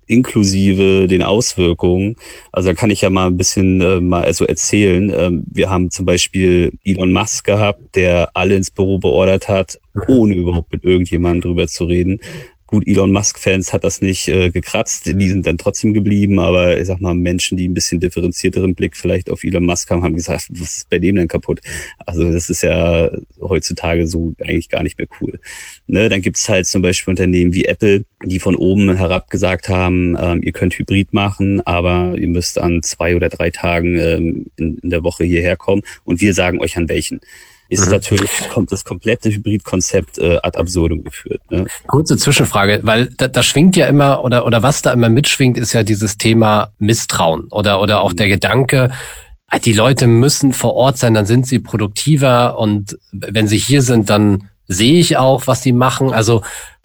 [SPEAKER 3] inklusive den Auswirkungen. Also da kann ich ja mal ein bisschen äh, mal so erzählen. Ähm, wir haben zum Beispiel Elon Musk gehabt, der alle ins Büro beordert hat, ohne überhaupt mit irgendjemandem drüber zu reden. Gut, Elon Musk-Fans hat das nicht äh, gekratzt, die sind dann trotzdem geblieben, aber ich sag mal, Menschen, die ein bisschen differenzierteren Blick vielleicht auf Elon Musk haben, haben gesagt, [LAUGHS] was ist bei dem denn kaputt? Also das ist ja heutzutage so eigentlich gar nicht mehr cool. Ne, dann gibt's halt zum Beispiel Unternehmen wie Apple, die von oben herab gesagt haben, ähm, ihr könnt Hybrid machen, aber ihr müsst an zwei oder drei Tagen ähm, in, in der Woche hierher kommen und wir sagen euch an welchen ist mhm. natürlich kommt das komplette Hybridkonzept äh, ad absurdum geführt.
[SPEAKER 2] Ne? Kurze Zwischenfrage, weil da, da schwingt ja immer oder oder was da immer mitschwingt, ist ja dieses Thema Misstrauen oder oder auch mhm. der Gedanke, ah, die Leute müssen vor Ort sein, dann sind sie produktiver und wenn sie hier sind, dann sehe ich auch, was sie machen. Also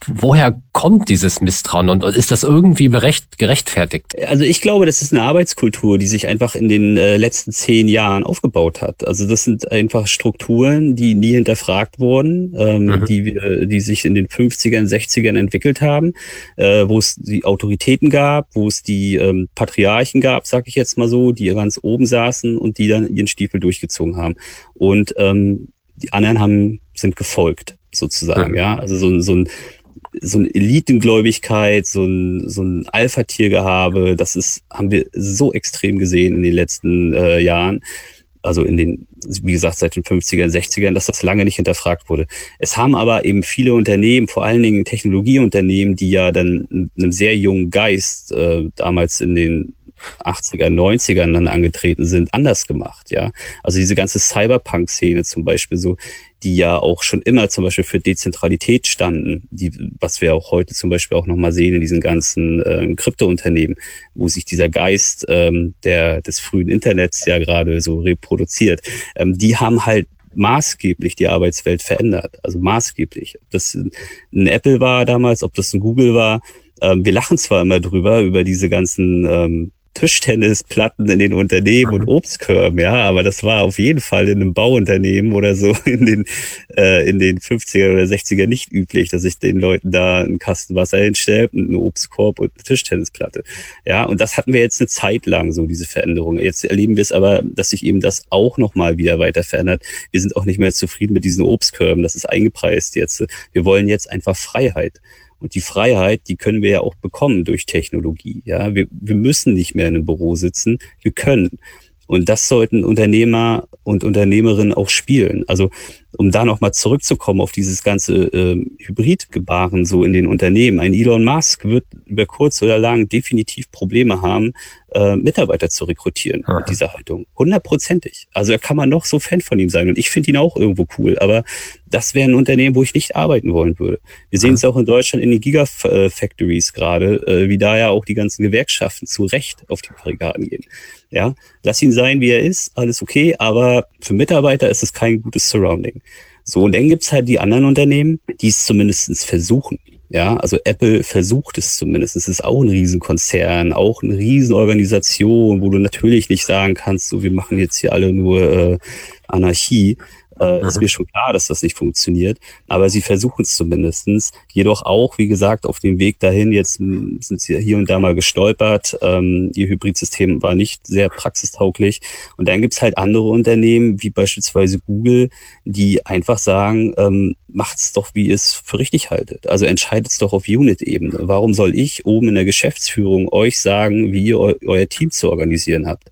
[SPEAKER 2] woher kommt dieses Misstrauen und ist das irgendwie berecht, gerechtfertigt?
[SPEAKER 3] Also ich glaube, das ist eine Arbeitskultur, die sich einfach in den äh, letzten zehn Jahren aufgebaut hat. Also das sind einfach Strukturen, die nie hinterfragt wurden, ähm, mhm. die, die sich in den 50ern, 60ern entwickelt haben, äh, wo es die Autoritäten gab, wo es die ähm, Patriarchen gab, sag ich jetzt mal so, die ganz oben saßen und die dann ihren Stiefel durchgezogen haben. Und ähm, die anderen haben, sind gefolgt, sozusagen, ja. ja? Also so, so ein so eine Elitengläubigkeit, so ein, so ein Alpha-Tiergehabe, das ist, haben wir so extrem gesehen in den letzten äh, Jahren. Also in den, wie gesagt, seit den 50ern, 60ern, dass das lange nicht hinterfragt wurde. Es haben aber eben viele Unternehmen, vor allen Dingen Technologieunternehmen, die ja dann einem sehr jungen Geist äh, damals in den 80er, 90ern dann angetreten sind, anders gemacht, ja. Also diese ganze Cyberpunk-Szene zum Beispiel so, die ja auch schon immer zum Beispiel für Dezentralität standen, die, was wir auch heute zum Beispiel auch nochmal sehen in diesen ganzen äh, Kryptounternehmen, wo sich dieser Geist ähm, der, des frühen Internets ja gerade so reproduziert, ähm, die haben halt maßgeblich die Arbeitswelt verändert. Also maßgeblich. Ob das ein Apple war damals, ob das ein Google war. Ähm, wir lachen zwar immer drüber, über diese ganzen ähm, Tischtennisplatten in den Unternehmen und mhm. Obstkörben, ja, aber das war auf jeden Fall in einem Bauunternehmen oder so [LAUGHS] in den, äh, in den 50er oder 60er nicht üblich, dass ich den Leuten da einen Kasten Wasser hinstelle, einen Obstkorb und eine Tischtennisplatte. Ja, und das hatten wir jetzt eine Zeit lang, so diese Veränderung. Jetzt erleben wir es aber, dass sich eben das auch nochmal wieder weiter verändert. Wir sind auch nicht mehr zufrieden mit diesen Obstkörben. Das ist eingepreist jetzt. Wir wollen jetzt einfach Freiheit. Und die Freiheit, die können wir ja auch bekommen durch Technologie. Ja, wir, wir müssen nicht mehr in einem Büro sitzen. Wir können. Und das sollten Unternehmer und Unternehmerinnen auch spielen. Also um da nochmal zurückzukommen auf dieses ganze äh, Hybridgebaren so in den Unternehmen. Ein Elon Musk wird über kurz oder lang definitiv Probleme haben, äh, Mitarbeiter zu rekrutieren Aha. mit dieser Haltung. Hundertprozentig. Also da kann man noch so Fan von ihm sein. Und ich finde ihn auch irgendwo cool. Aber das wäre ein Unternehmen, wo ich nicht arbeiten wollen würde. Wir sehen es auch in Deutschland in den Gigafactories gerade, äh, wie da ja auch die ganzen Gewerkschaften zu Recht auf die Barrikaden gehen. Ja, lass ihn sein, wie er ist, alles okay, aber für Mitarbeiter ist es kein gutes Surrounding. So, und dann gibt's halt die anderen Unternehmen, die es zumindestens versuchen. Ja, also Apple versucht es zumindest. Es ist auch ein Riesenkonzern, auch eine Riesenorganisation, wo du natürlich nicht sagen kannst, so wir machen jetzt hier alle nur äh, Anarchie. Äh, mhm. Ist mir schon klar, dass das nicht funktioniert. Aber sie versuchen es zumindestens. Jedoch auch, wie gesagt, auf dem Weg dahin, jetzt sind sie hier und da mal gestolpert. Ähm, ihr Hybridsystem war nicht sehr praxistauglich. Und dann gibt's halt andere Unternehmen, wie beispielsweise Google, die einfach sagen, ähm, macht's doch, wie ihr es für richtig haltet. Also entscheidet's doch auf Unit-Ebene. Warum soll ich oben in der Geschäftsführung euch sagen, wie ihr eu euer Team zu organisieren habt?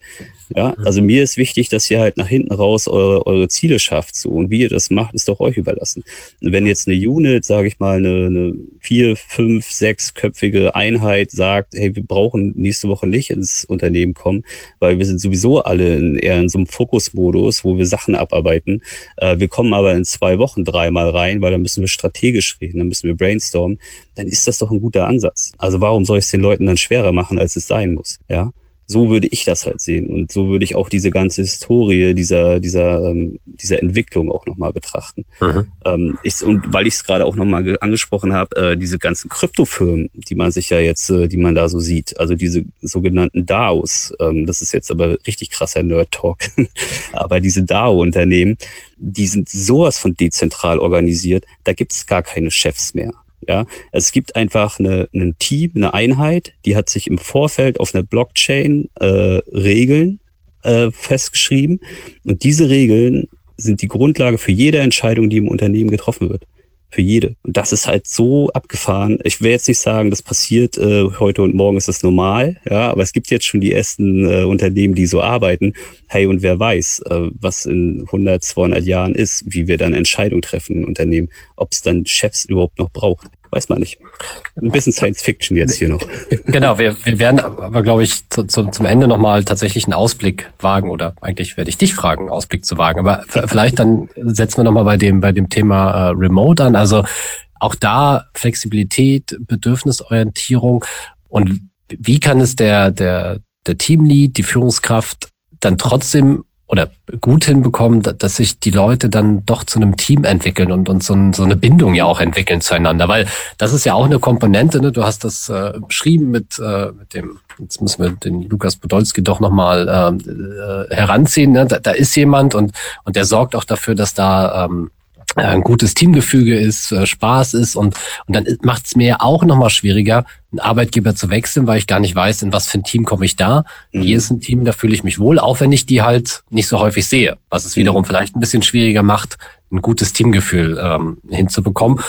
[SPEAKER 3] Ja, also mir ist wichtig, dass ihr halt nach hinten raus eure, eure Ziele schafft. So. Und wie ihr das macht, ist doch euch überlassen. Und wenn jetzt eine Unit, sage ich mal, eine, eine vier, fünf, sechsköpfige Einheit sagt, hey, wir brauchen nächste Woche nicht ins Unternehmen kommen, weil wir sind sowieso alle in, eher in so einem Fokusmodus, wo wir Sachen abarbeiten. Äh, wir kommen aber in zwei Wochen dreimal rein, weil dann müssen wir strategisch reden, dann müssen wir brainstormen. Dann ist das doch ein guter Ansatz. Also warum soll ich es den Leuten dann schwerer machen, als es sein muss? Ja. So würde ich das halt sehen. Und so würde ich auch diese ganze Historie dieser, dieser, ähm, dieser Entwicklung auch nochmal betrachten. Mhm. Ähm, ich, und weil ich es gerade auch nochmal angesprochen habe, äh, diese ganzen Kryptofirmen, die man sich ja jetzt, äh, die man da so sieht, also diese sogenannten DAOs, ähm, das ist jetzt aber richtig krasser Nerd-Talk, [LAUGHS] aber diese DAO-Unternehmen, die sind sowas von dezentral organisiert, da gibt es gar keine Chefs mehr. Ja, es gibt einfach eine, ein Team, eine Einheit, die hat sich im Vorfeld auf einer Blockchain äh, Regeln äh, festgeschrieben und diese Regeln sind die Grundlage für jede Entscheidung, die im Unternehmen getroffen wird. Für jede. Und das ist halt so abgefahren. Ich will jetzt nicht sagen, das passiert äh, heute und morgen ist das normal, ja, aber es gibt jetzt schon die ersten äh, Unternehmen, die so arbeiten. Hey, und wer weiß, äh, was in 100, 200 Jahren ist, wie wir dann Entscheidungen treffen in Unternehmen, ob es dann Chefs überhaupt noch braucht. Weiß man nicht. Ein bisschen Science Fiction jetzt hier noch. [LAUGHS]
[SPEAKER 2] Genau, wir, wir werden aber, glaube ich, zu, zu, zum Ende nochmal tatsächlich einen Ausblick wagen oder eigentlich werde ich dich fragen, einen Ausblick zu wagen. Aber vielleicht dann setzen wir nochmal bei dem, bei dem Thema äh, Remote an. Also auch da Flexibilität, Bedürfnisorientierung und wie kann es der, der, der Teamlead, die Führungskraft dann trotzdem oder gut hinbekommen, dass sich die Leute dann doch zu einem Team entwickeln und, und so, so eine Bindung ja auch entwickeln zueinander. Weil das ist ja auch eine Komponente, ne? du hast das äh, beschrieben mit, äh, mit dem, jetzt müssen wir den Lukas Podolski doch nochmal äh, äh, heranziehen. Ne? Da, da ist jemand und, und der sorgt auch dafür, dass da ähm, äh, ein gutes Teamgefüge ist, äh, Spaß ist und, und dann macht es mir auch nochmal schwieriger, einen Arbeitgeber zu wechseln, weil ich gar nicht weiß, in was für ein Team komme ich da. Mhm. Hier ist ein Team, da fühle ich mich wohl, auch wenn ich die halt nicht so häufig sehe, was es wiederum mhm. vielleicht ein bisschen schwieriger macht, ein gutes Teamgefühl ähm, hinzubekommen.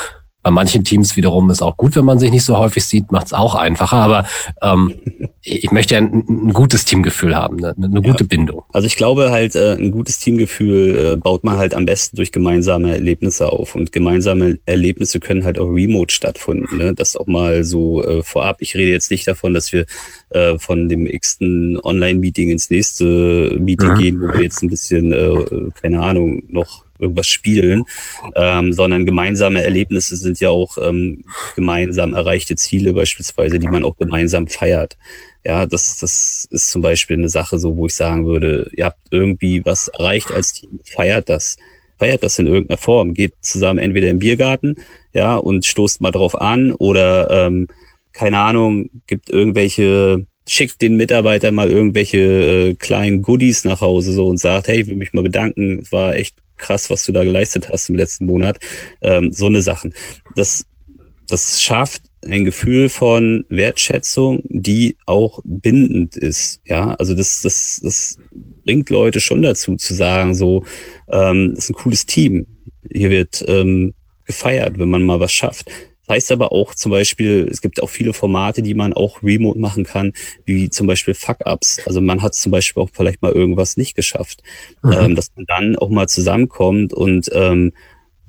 [SPEAKER 2] Bei manchen Teams wiederum ist auch gut, wenn man sich nicht so häufig sieht, macht es auch einfacher. Aber ähm, ich möchte ja ein, ein gutes Teamgefühl haben, eine, eine gute ja. Bindung.
[SPEAKER 3] Also ich glaube halt, äh, ein gutes Teamgefühl äh, baut man halt am besten durch gemeinsame Erlebnisse auf. Und gemeinsame Erlebnisse können halt auch remote stattfinden. Ne? Das auch mal so äh, vorab. Ich rede jetzt nicht davon, dass wir äh, von dem x-ten Online-Meeting ins nächste Meeting mhm. gehen, wo wir jetzt ein bisschen, äh, keine Ahnung, noch irgendwas spielen, ähm, sondern gemeinsame Erlebnisse sind ja auch ähm, gemeinsam erreichte Ziele beispielsweise, die man auch gemeinsam feiert. Ja, das, das ist zum Beispiel eine Sache, so wo ich sagen würde, ihr habt irgendwie was erreicht als Team, feiert das. Feiert das in irgendeiner Form. Geht zusammen entweder im Biergarten, ja, und stoßt mal drauf an oder ähm, keine Ahnung, gibt irgendwelche schickt den Mitarbeitern mal irgendwelche äh, kleinen Goodies nach Hause so und sagt, hey, ich will mich mal bedanken, es war echt krass, was du da geleistet hast im letzten Monat. Ähm, so eine Sachen. Das, das schafft ein Gefühl von Wertschätzung, die auch bindend ist. Ja, also das, das, das bringt Leute schon dazu zu sagen, so, ähm, das ist ein cooles Team. Hier wird ähm, gefeiert, wenn man mal was schafft. Das heißt aber auch zum Beispiel, es gibt auch viele Formate, die man auch remote machen kann, wie zum Beispiel Fuck-Ups. Also man hat zum Beispiel auch vielleicht mal irgendwas nicht geschafft. Mhm. Ähm, dass man dann auch mal zusammenkommt und ähm,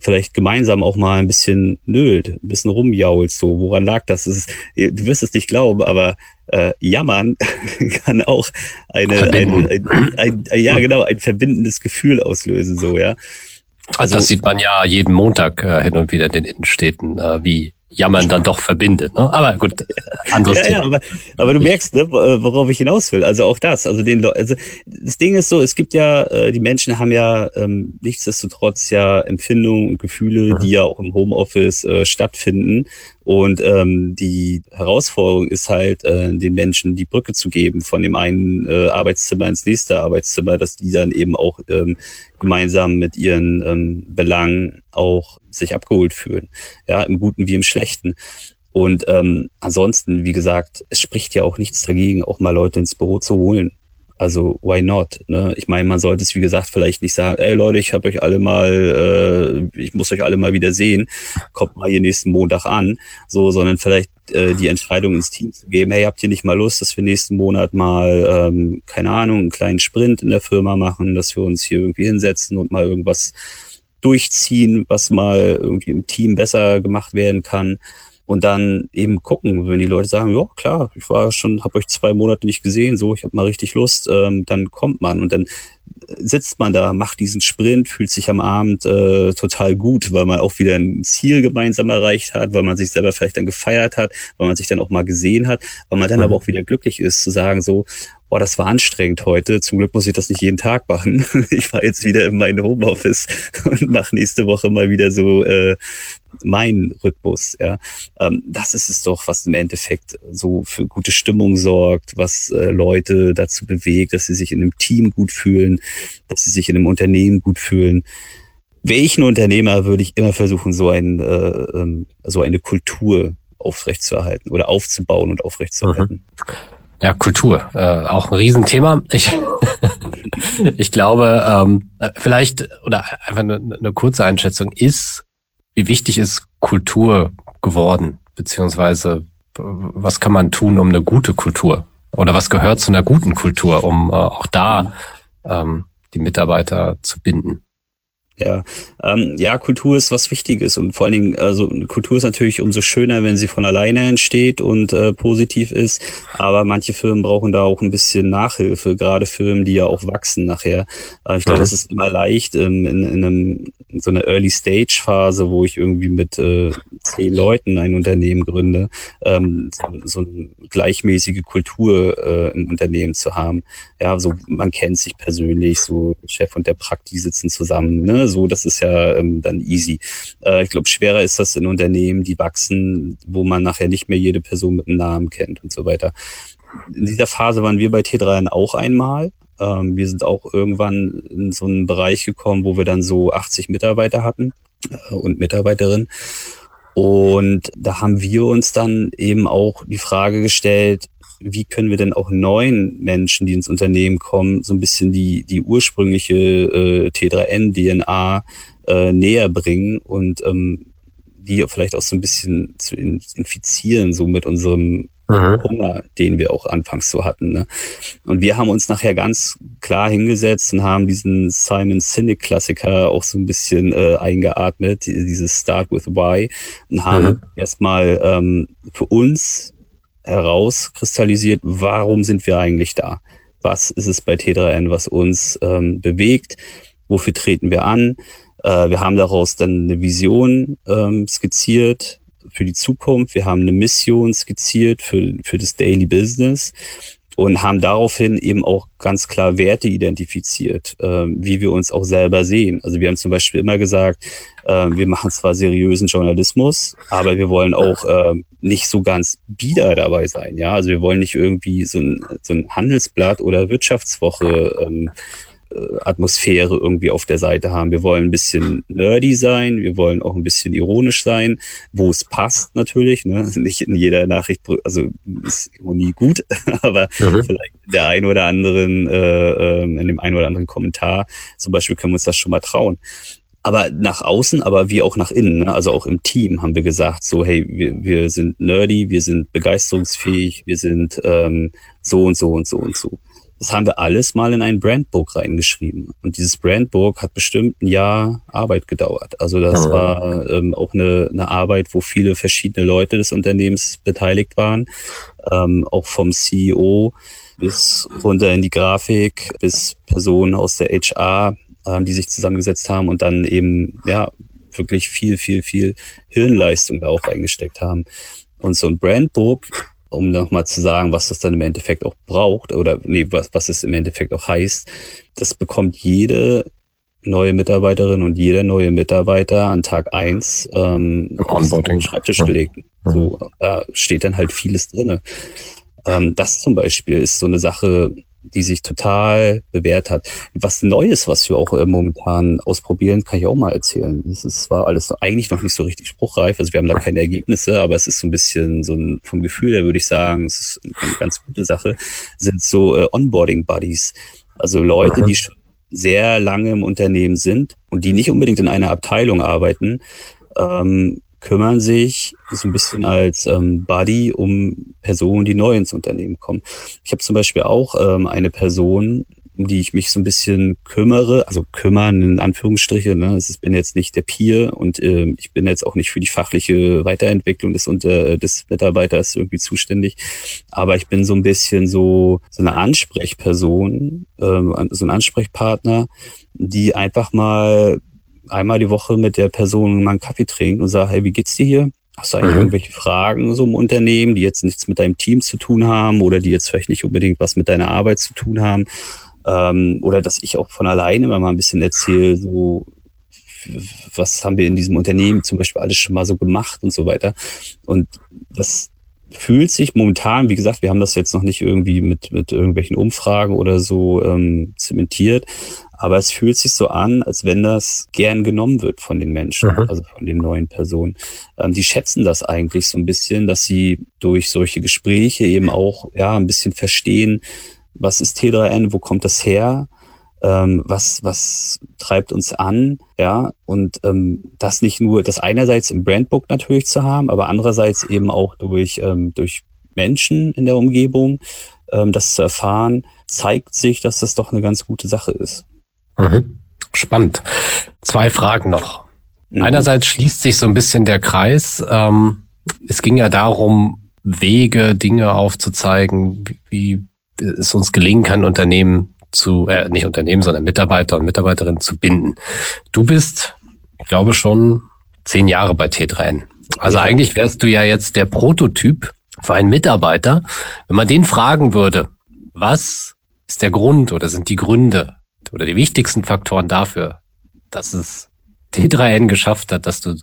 [SPEAKER 3] vielleicht gemeinsam auch mal ein bisschen nölt, ein bisschen rumjault, so. Woran lag das? das ist, du wirst es nicht glauben, aber äh, jammern [LAUGHS] kann auch eine, ein, ein, ein, ein, ja genau, ein verbindendes Gefühl auslösen, so, ja.
[SPEAKER 2] Also, das sieht man ja jeden Montag äh, hin und wieder in den Innenstädten, äh, wie Jammern dann doch verbindet. Ne? Aber gut,
[SPEAKER 3] anderes ja, Thema. Ja, aber, aber du merkst, ne, worauf ich hinaus will. Also auch das. Also den, also das Ding ist so, es gibt ja, äh, die Menschen haben ja ähm, nichtsdestotrotz ja Empfindungen und Gefühle, mhm. die ja auch im Homeoffice äh, stattfinden. Und ähm, die Herausforderung ist halt, äh, den Menschen die Brücke zu geben von dem einen äh, Arbeitszimmer ins nächste Arbeitszimmer, dass die dann eben auch ähm, gemeinsam mit ihren ähm, Belangen auch sich abgeholt fühlen. Ja, im Guten wie im Schlechten. Und ähm, ansonsten, wie gesagt, es spricht ja auch nichts dagegen, auch mal Leute ins Büro zu holen. Also why not? Ne? Ich meine, man sollte es wie gesagt vielleicht nicht sagen, ey Leute, ich habe euch alle mal, äh, ich muss euch alle mal wieder sehen, kommt mal hier nächsten Montag an, so, sondern vielleicht äh, die Entscheidung ins Team zu geben, hey, habt ihr nicht mal Lust, dass wir nächsten Monat mal, ähm, keine Ahnung, einen kleinen Sprint in der Firma machen, dass wir uns hier irgendwie hinsetzen und mal irgendwas durchziehen, was mal irgendwie im Team besser gemacht werden kann und dann eben gucken, wenn die Leute sagen, ja klar, ich war schon, habe euch zwei Monate nicht gesehen, so, ich habe mal richtig Lust, ähm, dann kommt man und dann sitzt man da, macht diesen Sprint, fühlt sich am Abend äh, total gut, weil man auch wieder ein Ziel gemeinsam erreicht hat, weil man sich selber vielleicht dann gefeiert hat, weil man sich dann auch mal gesehen hat, weil man dann mhm. aber auch wieder glücklich ist zu sagen so, boah, das war anstrengend heute. Zum Glück muss ich das nicht jeden Tag machen. [LAUGHS] Ich fahre jetzt wieder in mein Homeoffice [LAUGHS] und mache nächste Woche mal wieder so äh, meinen Rhythmus. Ja, ähm, das ist es doch, was im Endeffekt so für gute Stimmung sorgt, was äh, Leute dazu bewegt, dass sie sich in einem Team gut fühlen, dass sie sich in einem Unternehmen gut fühlen. Welchen Unternehmer würde ich immer versuchen, so ein äh, ähm, so eine Kultur aufrechtzuerhalten oder aufzubauen und aufrechtzuerhalten. Mhm.
[SPEAKER 2] Ja, Kultur, äh, auch ein Riesenthema. Ich, [LAUGHS] ich glaube, ähm, vielleicht, oder einfach eine, eine kurze Einschätzung, ist, wie wichtig ist Kultur geworden? Beziehungsweise, was kann man tun, um eine gute Kultur? Oder was gehört zu einer guten Kultur, um äh, auch da ähm, die Mitarbeiter zu binden?
[SPEAKER 3] Ja, ähm, ja, Kultur ist was Wichtiges und vor allen Dingen, also Kultur ist natürlich umso schöner, wenn sie von alleine entsteht und äh, positiv ist. Aber manche Firmen brauchen da auch ein bisschen Nachhilfe, gerade Firmen, die ja auch wachsen nachher. Äh, ich glaube, mhm. das ist immer leicht ähm, in, in, einem, in so einer Early Stage Phase, wo ich irgendwie mit äh, zehn Leuten ein Unternehmen gründe, ähm, so, so eine gleichmäßige Kultur äh, im Unternehmen zu haben. Ja, so man kennt sich persönlich, so Chef und der Prakti sitzen zusammen. Ne? So, das ist ja ähm, dann easy. Äh, ich glaube, schwerer ist das in Unternehmen, die wachsen, wo man nachher nicht mehr jede Person mit einem Namen kennt und so weiter. In dieser Phase waren wir bei T3N auch einmal. Ähm, wir sind auch irgendwann in so einen Bereich gekommen, wo wir dann so 80 Mitarbeiter hatten äh, und Mitarbeiterinnen. Und da haben wir uns dann eben auch die Frage gestellt, wie können wir denn auch neuen Menschen, die ins Unternehmen kommen, so ein bisschen die, die ursprüngliche äh, T3N-DNA äh, näher bringen und ähm, die vielleicht auch so ein bisschen zu infizieren, so mit unserem mhm. Hunger, den wir auch anfangs so hatten. Ne? Und wir haben uns nachher ganz klar hingesetzt und haben diesen Simon Sinek-Klassiker auch so ein bisschen äh, eingeatmet, dieses Start with Why, und haben mhm. erstmal ähm, für uns herauskristallisiert, warum sind wir eigentlich da? Was ist es bei T3N, was uns ähm, bewegt? Wofür treten wir an? Äh, wir haben daraus dann eine Vision ähm, skizziert für die Zukunft. Wir haben eine Mission skizziert für, für das Daily Business und haben daraufhin eben auch ganz klar Werte identifiziert, äh, wie wir uns auch selber sehen. Also wir haben zum Beispiel immer gesagt, äh, wir machen zwar seriösen Journalismus, aber wir wollen auch äh, nicht so ganz bieder dabei sein. Ja, also wir wollen nicht irgendwie so ein, so ein Handelsblatt oder Wirtschaftswoche ähm, äh, Atmosphäre irgendwie auf der Seite haben. Wir wollen ein bisschen nerdy sein, wir wollen auch ein bisschen ironisch sein, wo es passt natürlich. Ne? [LAUGHS] Nicht in jeder Nachricht, also ist Ironie gut, [LAUGHS] aber mhm. vielleicht in der ein oder anderen, äh, ähm, in dem einen oder anderen Kommentar zum Beispiel können wir uns das schon mal trauen. aber nach außen, aber wie auch nach innen. Ne? Also auch im Team haben wir gesagt, so hey, wir, wir sind nerdy, wir sind begeisterungsfähig, wir sind ähm, so und so und so und so. Das haben wir alles mal in ein Brandbook reingeschrieben. Und dieses Brandbook hat bestimmt ein Jahr Arbeit gedauert. Also das war ähm, auch eine, eine Arbeit, wo viele verschiedene Leute des Unternehmens beteiligt waren, ähm, auch vom CEO bis runter in die Grafik, bis Personen aus der HR, ähm, die sich zusammengesetzt haben und dann eben, ja, wirklich viel, viel, viel Hirnleistung da auch eingesteckt haben. Und so ein Brandbook, um nochmal zu sagen, was das dann im Endeffekt auch braucht oder nee, was, was es im Endeffekt auch heißt, das bekommt jede neue Mitarbeiterin und jeder neue Mitarbeiter an Tag eins ähm, auf den Schreibtisch gelegt. So, da steht dann halt vieles drinne. Ähm, das zum Beispiel ist so eine Sache, die sich total bewährt hat. Was Neues, was wir auch äh, momentan ausprobieren, kann ich auch mal erzählen. Das ist zwar alles eigentlich noch nicht so richtig spruchreif, also wir haben da keine Ergebnisse, aber es ist so ein bisschen so ein, vom Gefühl her würde ich sagen, es ist eine ganz gute Sache, sind so äh, Onboarding-Buddies. Also Leute, mhm. die schon sehr lange im Unternehmen sind und die nicht unbedingt in einer Abteilung arbeiten, ähm, kümmern sich so ein bisschen als ähm, Buddy um Personen, die neu ins Unternehmen kommen. Ich habe zum Beispiel auch ähm, eine Person, um die ich mich so ein bisschen kümmere, also kümmern in Anführungsstriche. Ne? Ich bin jetzt nicht der Peer und äh, ich bin jetzt auch nicht für die fachliche Weiterentwicklung des, unter, des Mitarbeiters irgendwie zuständig, aber ich bin so ein bisschen so, so eine Ansprechperson, äh, so ein Ansprechpartner, die einfach mal einmal die Woche mit der Person mal einen Kaffee trinken und sage, hey, wie geht's dir hier? Hast du eigentlich mhm. irgendwelche Fragen so im Unternehmen, die jetzt nichts mit deinem Team zu tun haben oder die jetzt vielleicht nicht unbedingt was mit deiner Arbeit zu tun haben? Ähm, oder dass ich auch von alleine mal ein bisschen erzähle, so was haben wir in diesem Unternehmen zum Beispiel alles schon mal so gemacht und so weiter. Und das fühlt sich momentan, wie gesagt, wir haben das jetzt noch nicht irgendwie mit, mit irgendwelchen Umfragen oder so ähm, zementiert, aber es fühlt sich so an, als wenn das gern genommen wird von den Menschen, mhm. also von den neuen Personen. Ähm, die schätzen das eigentlich so ein bisschen, dass sie durch solche Gespräche eben auch ja ein bisschen verstehen, was ist T3N, wo kommt das her, ähm, was was treibt uns an, ja und ähm, das nicht nur das einerseits im Brandbook natürlich zu haben, aber andererseits eben auch durch ähm, durch Menschen in der Umgebung ähm, das zu erfahren, zeigt sich, dass das doch eine ganz gute Sache ist.
[SPEAKER 2] Mhm. Spannend. Zwei Fragen noch. Mhm. Einerseits schließt sich so ein bisschen der Kreis. Ähm, es ging ja darum, Wege, Dinge aufzuzeigen, wie, wie es uns gelingen kann, Unternehmen zu, äh, nicht Unternehmen, sondern Mitarbeiter und Mitarbeiterinnen zu binden. Du bist, ich glaube, schon zehn Jahre bei T3N. Also eigentlich wärst du ja jetzt der Prototyp für einen Mitarbeiter. Wenn man den fragen würde, was ist der Grund oder sind die Gründe oder die wichtigsten Faktoren dafür, dass es T3N geschafft hat, dass du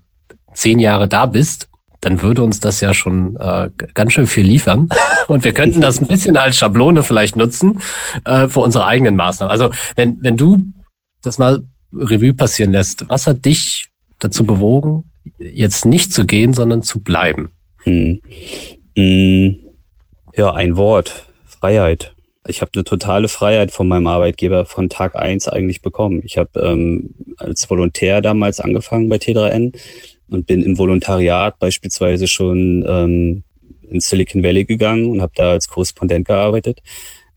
[SPEAKER 2] zehn Jahre da bist, dann würde uns das ja schon äh, ganz schön viel liefern. [LAUGHS] Und wir könnten das ein bisschen als Schablone vielleicht nutzen äh, für unsere eigenen Maßnahmen. Also wenn, wenn du das mal Revue passieren lässt, was hat dich dazu bewogen, jetzt nicht zu gehen, sondern zu bleiben? Hm.
[SPEAKER 3] Hm. Ja, ein Wort. Freiheit ich habe eine totale Freiheit von meinem Arbeitgeber von Tag eins eigentlich bekommen. Ich habe ähm, als Volontär damals angefangen bei T3N und bin im Volontariat beispielsweise schon ähm, in Silicon Valley gegangen und habe da als Korrespondent gearbeitet.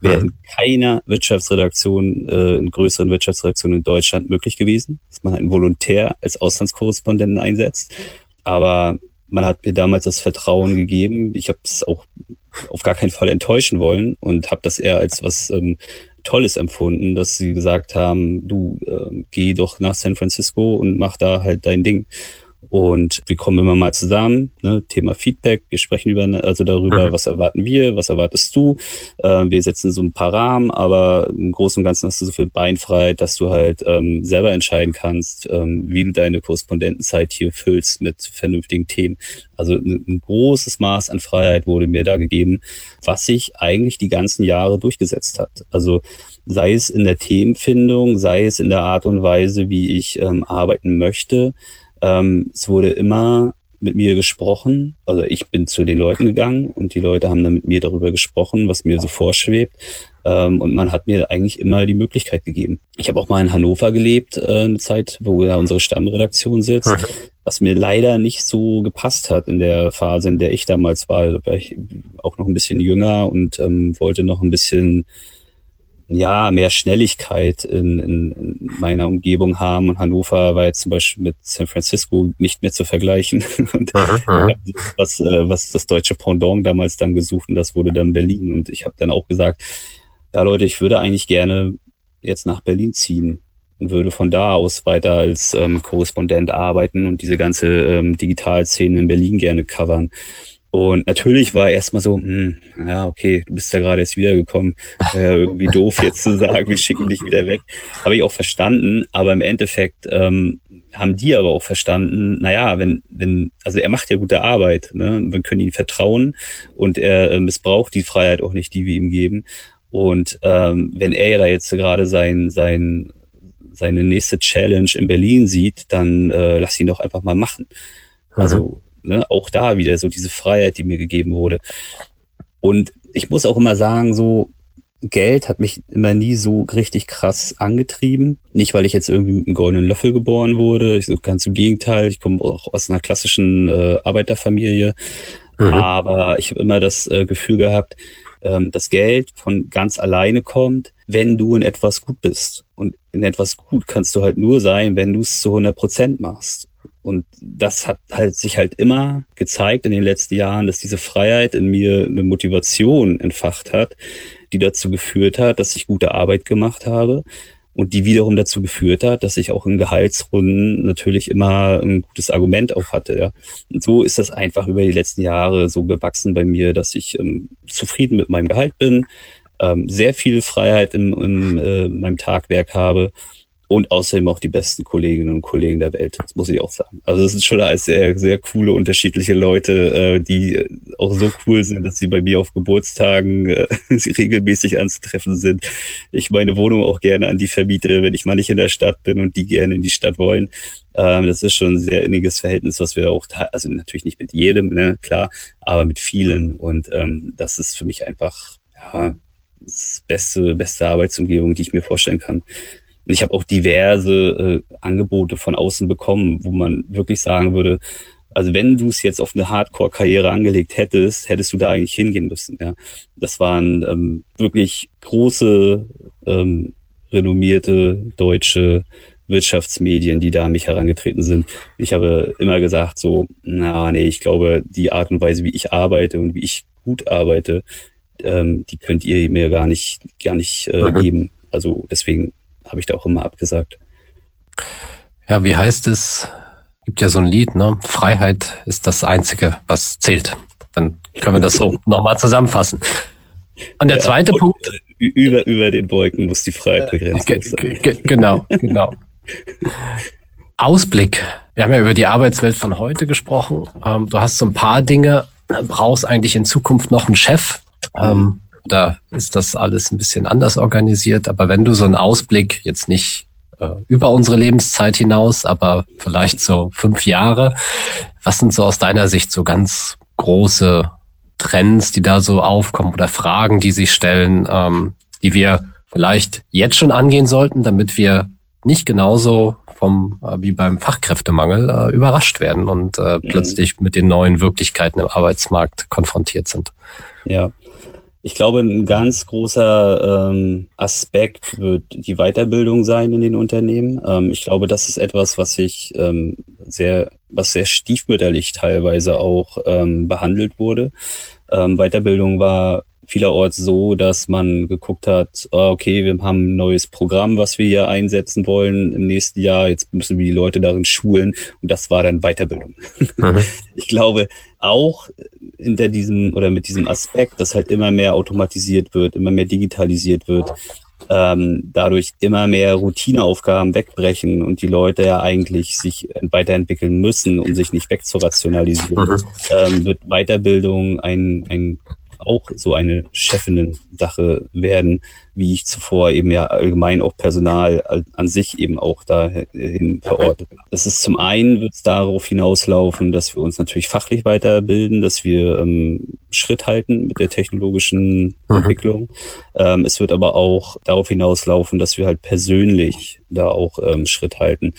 [SPEAKER 3] Wäre in keiner Wirtschaftsredaktion, äh, in größeren Wirtschaftsredaktionen in Deutschland möglich gewesen, dass man einen Volontär als Auslandskorrespondenten einsetzt. Aber man hat mir damals das Vertrauen gegeben. Ich habe es auch auf gar keinen Fall enttäuschen wollen und habe das eher als was ähm, Tolles empfunden, dass sie gesagt haben, du äh, geh doch nach San Francisco und mach da halt dein Ding. Und wir kommen immer mal zusammen, ne, Thema Feedback, wir sprechen über, also darüber, mhm. was erwarten wir, was erwartest du. Äh, wir setzen so ein paar Rahmen, aber im Großen und Ganzen hast du so viel Beinfreiheit, dass du halt ähm, selber entscheiden kannst, ähm, wie du deine Korrespondentenzeit hier füllst mit vernünftigen Themen. Also ein, ein großes Maß an Freiheit wurde mir da gegeben, was sich eigentlich die ganzen Jahre durchgesetzt hat. Also sei es in der Themenfindung, sei es in der Art und Weise, wie ich ähm, arbeiten möchte, ähm, es wurde immer mit mir gesprochen. Also ich bin zu den Leuten gegangen und die Leute haben dann mit mir darüber gesprochen, was mir so vorschwebt. Ähm, und man hat mir eigentlich immer die Möglichkeit gegeben. Ich habe auch mal in Hannover gelebt, äh, eine Zeit, wo ja unsere Stammredaktion sitzt, was mir leider nicht so gepasst hat in der Phase, in der ich damals war. Da war ich auch noch ein bisschen jünger und ähm, wollte noch ein bisschen ja, mehr Schnelligkeit in, in, in meiner Umgebung haben. Und Hannover war jetzt zum Beispiel mit San Francisco nicht mehr zu vergleichen. [LAUGHS] Und aha, was, äh, was das deutsche Pendant damals dann gesucht und das wurde dann Berlin. Und ich habe dann auch gesagt, ja Leute, ich würde eigentlich gerne jetzt nach Berlin ziehen und würde von da aus weiter als ähm, Korrespondent arbeiten und diese ganze ähm, Digitalszene in Berlin gerne covern. Und natürlich war erstmal so, hm, ja, okay, du bist ja gerade jetzt wiedergekommen. Äh, irgendwie [LAUGHS] doof jetzt zu sagen, wir schicken dich wieder weg. Habe ich auch verstanden, aber im Endeffekt ähm, haben die aber auch verstanden, naja, wenn, wenn, also er macht ja gute Arbeit, ne? Wir können ihm vertrauen und er äh, missbraucht die Freiheit auch nicht, die wir ihm geben. Und ähm, wenn er da jetzt gerade sein, sein, seine nächste Challenge in Berlin sieht, dann äh, lass ihn doch einfach mal machen. Also ne, auch da wieder so diese Freiheit, die mir gegeben wurde. Und ich muss auch immer sagen, so Geld hat mich immer nie so richtig krass angetrieben. Nicht, weil ich jetzt irgendwie mit einem goldenen Löffel geboren wurde. Ich, ganz im Gegenteil. Ich komme auch aus einer klassischen äh, Arbeiterfamilie. Mhm. Aber ich habe immer das äh, Gefühl gehabt, ähm, das Geld von ganz alleine kommt, wenn du in etwas gut bist. Und in etwas gut kannst du halt nur sein, wenn du es zu 100 Prozent machst. Und das hat halt sich halt immer gezeigt in den letzten Jahren, dass diese Freiheit in mir eine Motivation entfacht hat, die dazu geführt hat, dass ich gute Arbeit gemacht habe und die wiederum dazu geführt hat, dass ich auch in Gehaltsrunden natürlich immer ein gutes Argument auch hatte. Ja. Und so ist das einfach über die letzten Jahre so gewachsen bei mir, dass ich ähm, zufrieden mit meinem Gehalt bin, ähm, sehr viel Freiheit in, in äh, meinem Tagwerk habe und außerdem auch die besten Kolleginnen und Kollegen der Welt. Das muss ich auch sagen. Also es sind schon alles sehr, sehr coole, unterschiedliche Leute, äh, die auch so cool sind, dass sie bei mir auf Geburtstagen äh, [LAUGHS] regelmäßig anzutreffen sind. Ich meine Wohnung auch gerne an die vermiete, wenn ich mal nicht in der Stadt bin und die gerne in die Stadt wollen. Ähm, das ist schon ein sehr inniges Verhältnis, was wir auch, also natürlich nicht mit jedem, ne, klar, aber mit vielen. Und ähm, das ist für mich einfach, ja, das beste, beste Arbeitsumgebung, die ich mir vorstellen kann. Ich habe auch diverse äh, Angebote von außen bekommen, wo man wirklich sagen würde, also wenn du es jetzt auf eine Hardcore-Karriere angelegt hättest, hättest du da eigentlich hingehen müssen. Ja, das waren ähm, wirklich große, ähm, renommierte deutsche Wirtschaftsmedien, die da an mich herangetreten sind. Ich habe immer gesagt so, na nee, ich glaube, die Art und Weise, wie ich arbeite und wie ich gut arbeite, ähm, die könnt ihr mir gar nicht, gar nicht äh, mhm. geben. Also deswegen habe ich da auch immer abgesagt.
[SPEAKER 2] Ja, wie heißt es? Gibt ja so ein Lied, ne? Freiheit ist das Einzige, was zählt. Dann können wir das so [LAUGHS] nochmal zusammenfassen. Und der zweite ja, Punkt.
[SPEAKER 3] Über, über den Wolken muss die Freiheit begrenzt sein.
[SPEAKER 2] Genau, genau. [LAUGHS] Ausblick. Wir haben ja über die Arbeitswelt von heute gesprochen. Ähm, du hast so ein paar Dinge, brauchst eigentlich in Zukunft noch einen Chef. Ähm, da ist das alles ein bisschen anders organisiert. Aber wenn du so einen Ausblick jetzt nicht äh, über unsere Lebenszeit hinaus, aber vielleicht so fünf Jahre, was sind so aus deiner Sicht so ganz große Trends, die da so aufkommen oder Fragen, die sich stellen, ähm, die wir vielleicht jetzt schon angehen sollten, damit wir nicht genauso vom äh, wie beim Fachkräftemangel äh, überrascht werden und äh, mhm. plötzlich mit den neuen Wirklichkeiten im Arbeitsmarkt konfrontiert sind.
[SPEAKER 3] Ja, ich glaube, ein ganz großer ähm, Aspekt wird die Weiterbildung sein in den Unternehmen. Ähm, ich glaube, das ist etwas, was sich ähm, sehr, was sehr stiefmütterlich teilweise auch ähm, behandelt wurde. Ähm, Weiterbildung war vielerorts so, dass man geguckt hat, ah, okay, wir haben ein neues Programm, was wir hier einsetzen wollen im nächsten Jahr. Jetzt müssen wir die Leute darin schulen. Und das war dann Weiterbildung. Mhm. [LAUGHS] Ich glaube, auch hinter diesem oder mit diesem Aspekt, dass halt immer mehr automatisiert wird, immer mehr digitalisiert wird, ähm, dadurch immer mehr Routineaufgaben wegbrechen und die Leute ja eigentlich sich weiterentwickeln müssen, um sich nicht wegzurationalisieren, mhm. ähm, wird Weiterbildung ein, ein auch so eine Chefinnen-Sache werden, wie ich zuvor eben ja allgemein auch Personal an sich eben auch dahin verortet. Das ist zum einen wird es darauf hinauslaufen, dass wir uns natürlich fachlich weiterbilden, dass wir ähm, Schritt halten mit der technologischen mhm. Entwicklung. Ähm, es wird aber auch darauf hinauslaufen, dass wir halt persönlich da auch ähm, Schritt halten.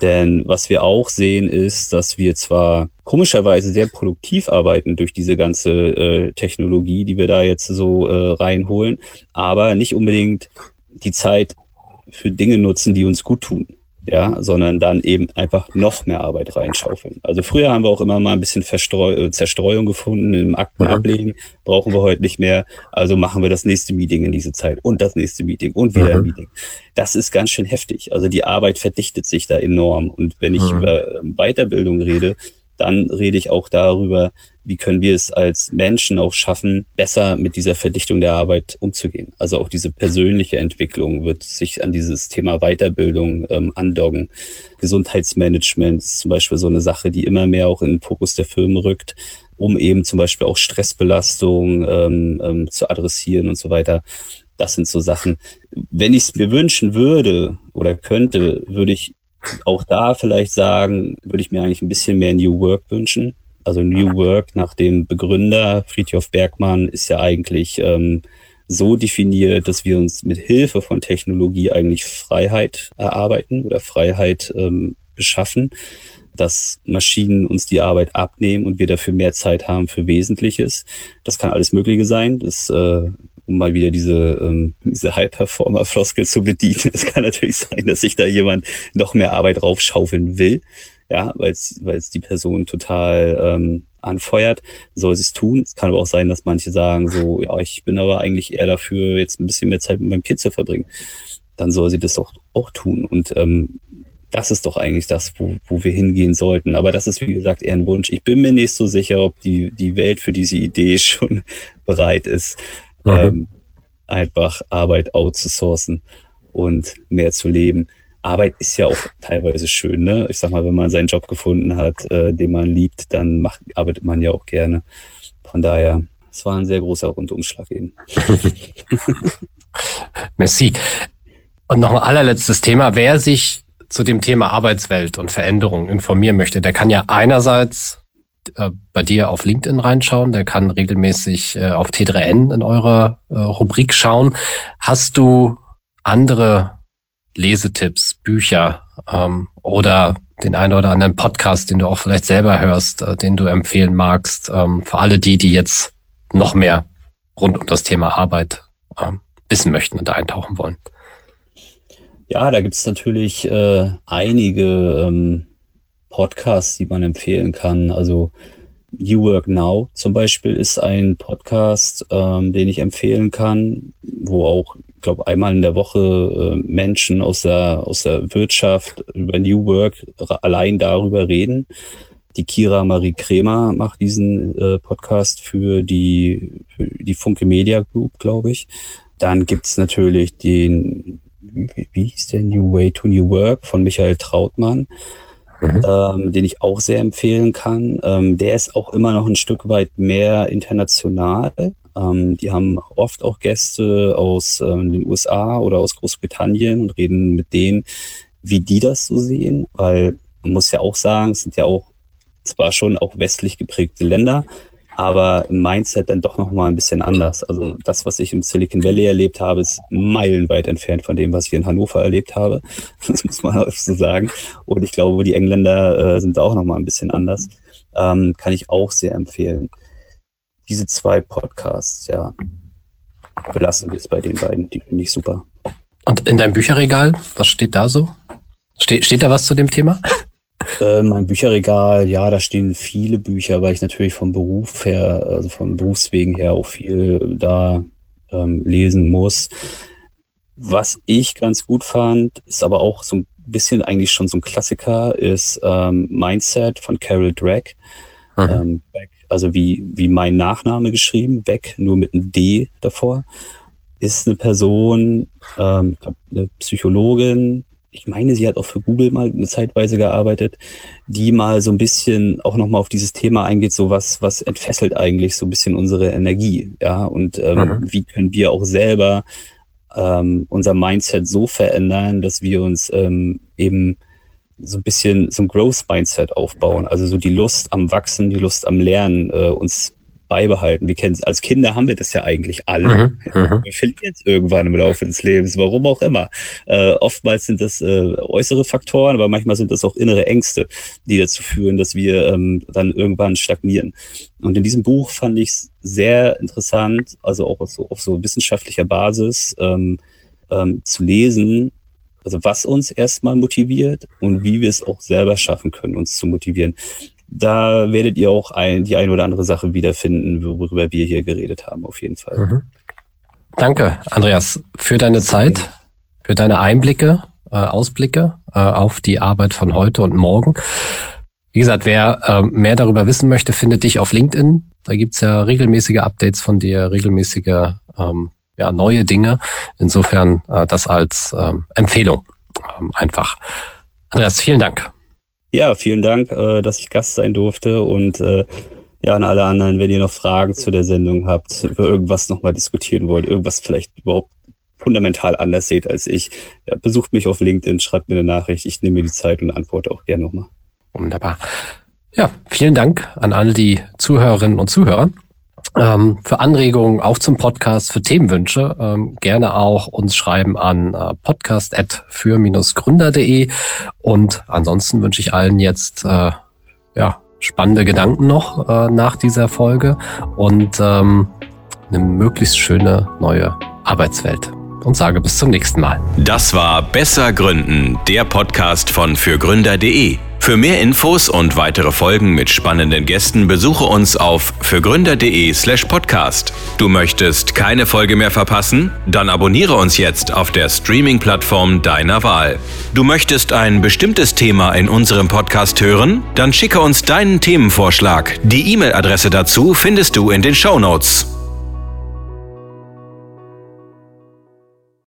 [SPEAKER 3] Denn was wir auch sehen, ist, dass wir zwar komischerweise sehr produktiv arbeiten durch diese ganze äh, Technologie, die wir da jetzt so äh, reinholen, aber nicht unbedingt die Zeit für Dinge nutzen, die uns gut tun ja, sondern dann eben einfach noch mehr Arbeit reinschaufeln. Also früher haben wir auch immer mal ein bisschen Verstreu äh, Zerstreuung gefunden im Akten mhm. ablegen, brauchen wir heute nicht mehr, also machen wir das nächste Meeting in diese Zeit und das nächste Meeting und wieder mhm. ein Meeting. Das ist ganz schön heftig. Also die Arbeit verdichtet sich da enorm und wenn ich mhm. über Weiterbildung rede, dann rede ich auch darüber, wie können wir es als Menschen auch schaffen, besser mit dieser Verdichtung der Arbeit umzugehen. Also auch diese persönliche Entwicklung wird sich an dieses Thema Weiterbildung ähm, andocken. Gesundheitsmanagement ist zum Beispiel so eine Sache, die immer mehr auch in den Fokus der Firmen rückt, um eben zum Beispiel auch Stressbelastung ähm, ähm, zu adressieren und so weiter. Das sind so Sachen. Wenn ich es mir wünschen würde oder könnte, würde ich auch da vielleicht sagen, würde ich mir eigentlich ein bisschen mehr New Work wünschen also New Work nach dem Begründer Friedhof Bergmann ist ja eigentlich ähm, so definiert, dass wir uns mit Hilfe von Technologie eigentlich Freiheit erarbeiten oder Freiheit ähm, beschaffen, dass Maschinen uns die Arbeit abnehmen und wir dafür mehr Zeit haben für Wesentliches. Das kann alles Mögliche sein. Das, äh, um mal wieder diese, ähm, diese High-Performer-Floskel zu bedienen. [LAUGHS] Es kann natürlich sein, dass sich da jemand noch mehr Arbeit raufschaufeln will ja, weil es die Person total ähm, anfeuert, soll sie es tun. Es kann aber auch sein, dass manche sagen so, ja, ich bin aber eigentlich eher dafür, jetzt ein bisschen mehr Zeit mit meinem Kind zu verbringen. Dann soll sie das auch, auch tun. Und ähm, das ist doch eigentlich das, wo, wo wir hingehen sollten. Aber das ist, wie gesagt, eher ein Wunsch. Ich bin mir nicht so sicher, ob die, die Welt für diese Idee [LAUGHS] schon bereit ist, mhm. ähm, einfach Arbeit outzusourcen und mehr zu leben. Arbeit ist ja auch teilweise schön, ne? Ich sag mal, wenn man seinen Job gefunden hat, äh, den man liebt, dann macht, arbeitet man ja auch gerne. Von daher, es war ein sehr großer Rundumschlag eben. [LAUGHS]
[SPEAKER 2] Merci. Und noch ein allerletztes Thema. Wer sich zu dem Thema Arbeitswelt und Veränderung informieren möchte, der kann ja einerseits äh, bei dir auf LinkedIn reinschauen, der kann regelmäßig äh, auf T3N in eurer äh, Rubrik schauen. Hast du andere Lesetipps, Bücher ähm, oder den einen oder anderen Podcast, den du auch vielleicht selber hörst, äh, den du empfehlen magst, ähm, für alle die, die jetzt noch mehr rund um das Thema Arbeit ähm, wissen möchten und eintauchen wollen?
[SPEAKER 3] Ja, da gibt's natürlich äh, einige ähm, Podcasts, die man empfehlen kann. Also New Work Now zum Beispiel ist ein Podcast, ähm, den ich empfehlen kann, wo auch ich glaube, einmal in der Woche äh, Menschen aus der, aus der Wirtschaft über New Work allein darüber reden. Die Kira Marie Kremer macht diesen äh, Podcast für die, für die Funke Media Group, glaube ich. Dann gibt's natürlich den, wie hieß der New Way to New Work von Michael Trautmann. Mhm. Ähm, den ich auch sehr empfehlen kann. Ähm, der ist auch immer noch ein Stück weit mehr international. Ähm, die haben oft auch Gäste aus ähm, den USA oder aus Großbritannien und reden mit denen, wie die das so sehen, weil man muss ja auch sagen, es sind ja auch zwar schon auch westlich geprägte Länder, aber im Mindset dann doch noch mal ein bisschen anders. Also das, was ich im Silicon Valley erlebt habe, ist meilenweit entfernt von dem, was ich in Hannover erlebt habe. [LAUGHS] Das muss man auch so sagen. Und ich glaube, die Engländer äh, sind auch noch mal ein bisschen anders. Ähm, kann ich auch sehr empfehlen diese zwei Podcasts, ja, belassen wir es bei den beiden. Die finde ich super.
[SPEAKER 2] Und in deinem Bücherregal, was steht da so? Ste steht da was zu dem Thema? [LAUGHS]
[SPEAKER 3] Äh, mein Bücherregal, ja, da stehen viele Bücher, weil ich natürlich vom Beruf her, also vom Berufswegen her auch viel da ähm, lesen muss. Was ich ganz gut fand, ist aber auch so ein bisschen eigentlich schon so ein Klassiker, ist ähm, Mindset von Carol Drake. Mhm. Ähm, also wie, wie mein Nachname geschrieben, weg, nur mit einem D davor, ist eine Person, ähm, eine Psychologin, ich meine, sie hat auch für Google mal eine Zeitweise gearbeitet, die mal so ein bisschen auch nochmal auf dieses Thema eingeht, so was, was entfesselt eigentlich so ein bisschen unsere Energie, ja, und ähm, mhm. wie können wir auch selber ähm, unser Mindset so verändern, dass wir uns ähm, eben so ein bisschen so ein Growth-Mindset aufbauen, also so die Lust am Wachsen, die Lust am Lernen, äh, uns beibehalten. Wir kennen als Kinder haben wir das ja eigentlich alle. Mhm, mhm. wir verlieren es irgendwann im Laufe des Lebens, warum auch immer. Äh, oftmals sind das äh, äußere Faktoren, aber manchmal sind das auch innere Ängste, die dazu führen, dass wir ähm, dann irgendwann stagnieren. Und in diesem Buch fand ich es sehr interessant, also auch auf so, auf so wissenschaftlicher Basis ähm, ähm, zu lesen, also was uns erstmal motiviert und wie wir es auch selber schaffen können, uns zu motivieren da werdet ihr auch ein, die eine oder andere Sache wiederfinden, worüber wir hier geredet haben, auf jeden Fall. Mhm.
[SPEAKER 2] Danke, Andreas, für deine Zeit, für deine Einblicke, äh, Ausblicke äh, auf die Arbeit von heute und morgen. Wie gesagt, wer äh, mehr darüber wissen möchte, findet dich auf LinkedIn. Da gibt's ja regelmäßige Updates von dir, regelmäßige ähm, ja, neue Dinge. Insofern äh, das als ähm, Empfehlung ähm, einfach. Andreas, vielen Dank.
[SPEAKER 3] Ja, vielen Dank, äh, dass ich Gast sein durfte und äh, ja, an alle anderen, wenn ihr noch Fragen zu der Sendung habt, über irgendwas nochmal diskutieren wollt, irgendwas vielleicht überhaupt fundamental anders seht als ich, ja, besucht mich auf LinkedIn, schreibt mir eine Nachricht, ich nehme mir die Zeit und antworte auch gerne nochmal.
[SPEAKER 2] Wunderbar. Ja, vielen Dank an alle die Zuhörerinnen und Zuhörer. Ähm, für Anregungen auch zum Podcast, für Themenwünsche ähm, gerne auch uns schreiben an äh, podcast@für-gründer.de und ansonsten wünsche ich allen jetzt äh, ja spannende Gedanken noch äh, nach dieser Folge und ähm, eine möglichst schöne neue Arbeitswelt und sage bis zum nächsten Mal.
[SPEAKER 1] Das war Besser Gründen, der Podcast von fürgründer.de. Für mehr Infos und weitere Folgen mit spannenden Gästen besuche uns auf fürgründer.de/slash podcast. Du möchtest keine Folge mehr verpassen? Dann abonniere uns jetzt auf der Streaming-Plattform deiner Wahl. Du möchtest ein bestimmtes Thema in unserem Podcast hören? Dann schicke uns deinen Themenvorschlag. Die E-Mail-Adresse dazu findest du in den Show Notes.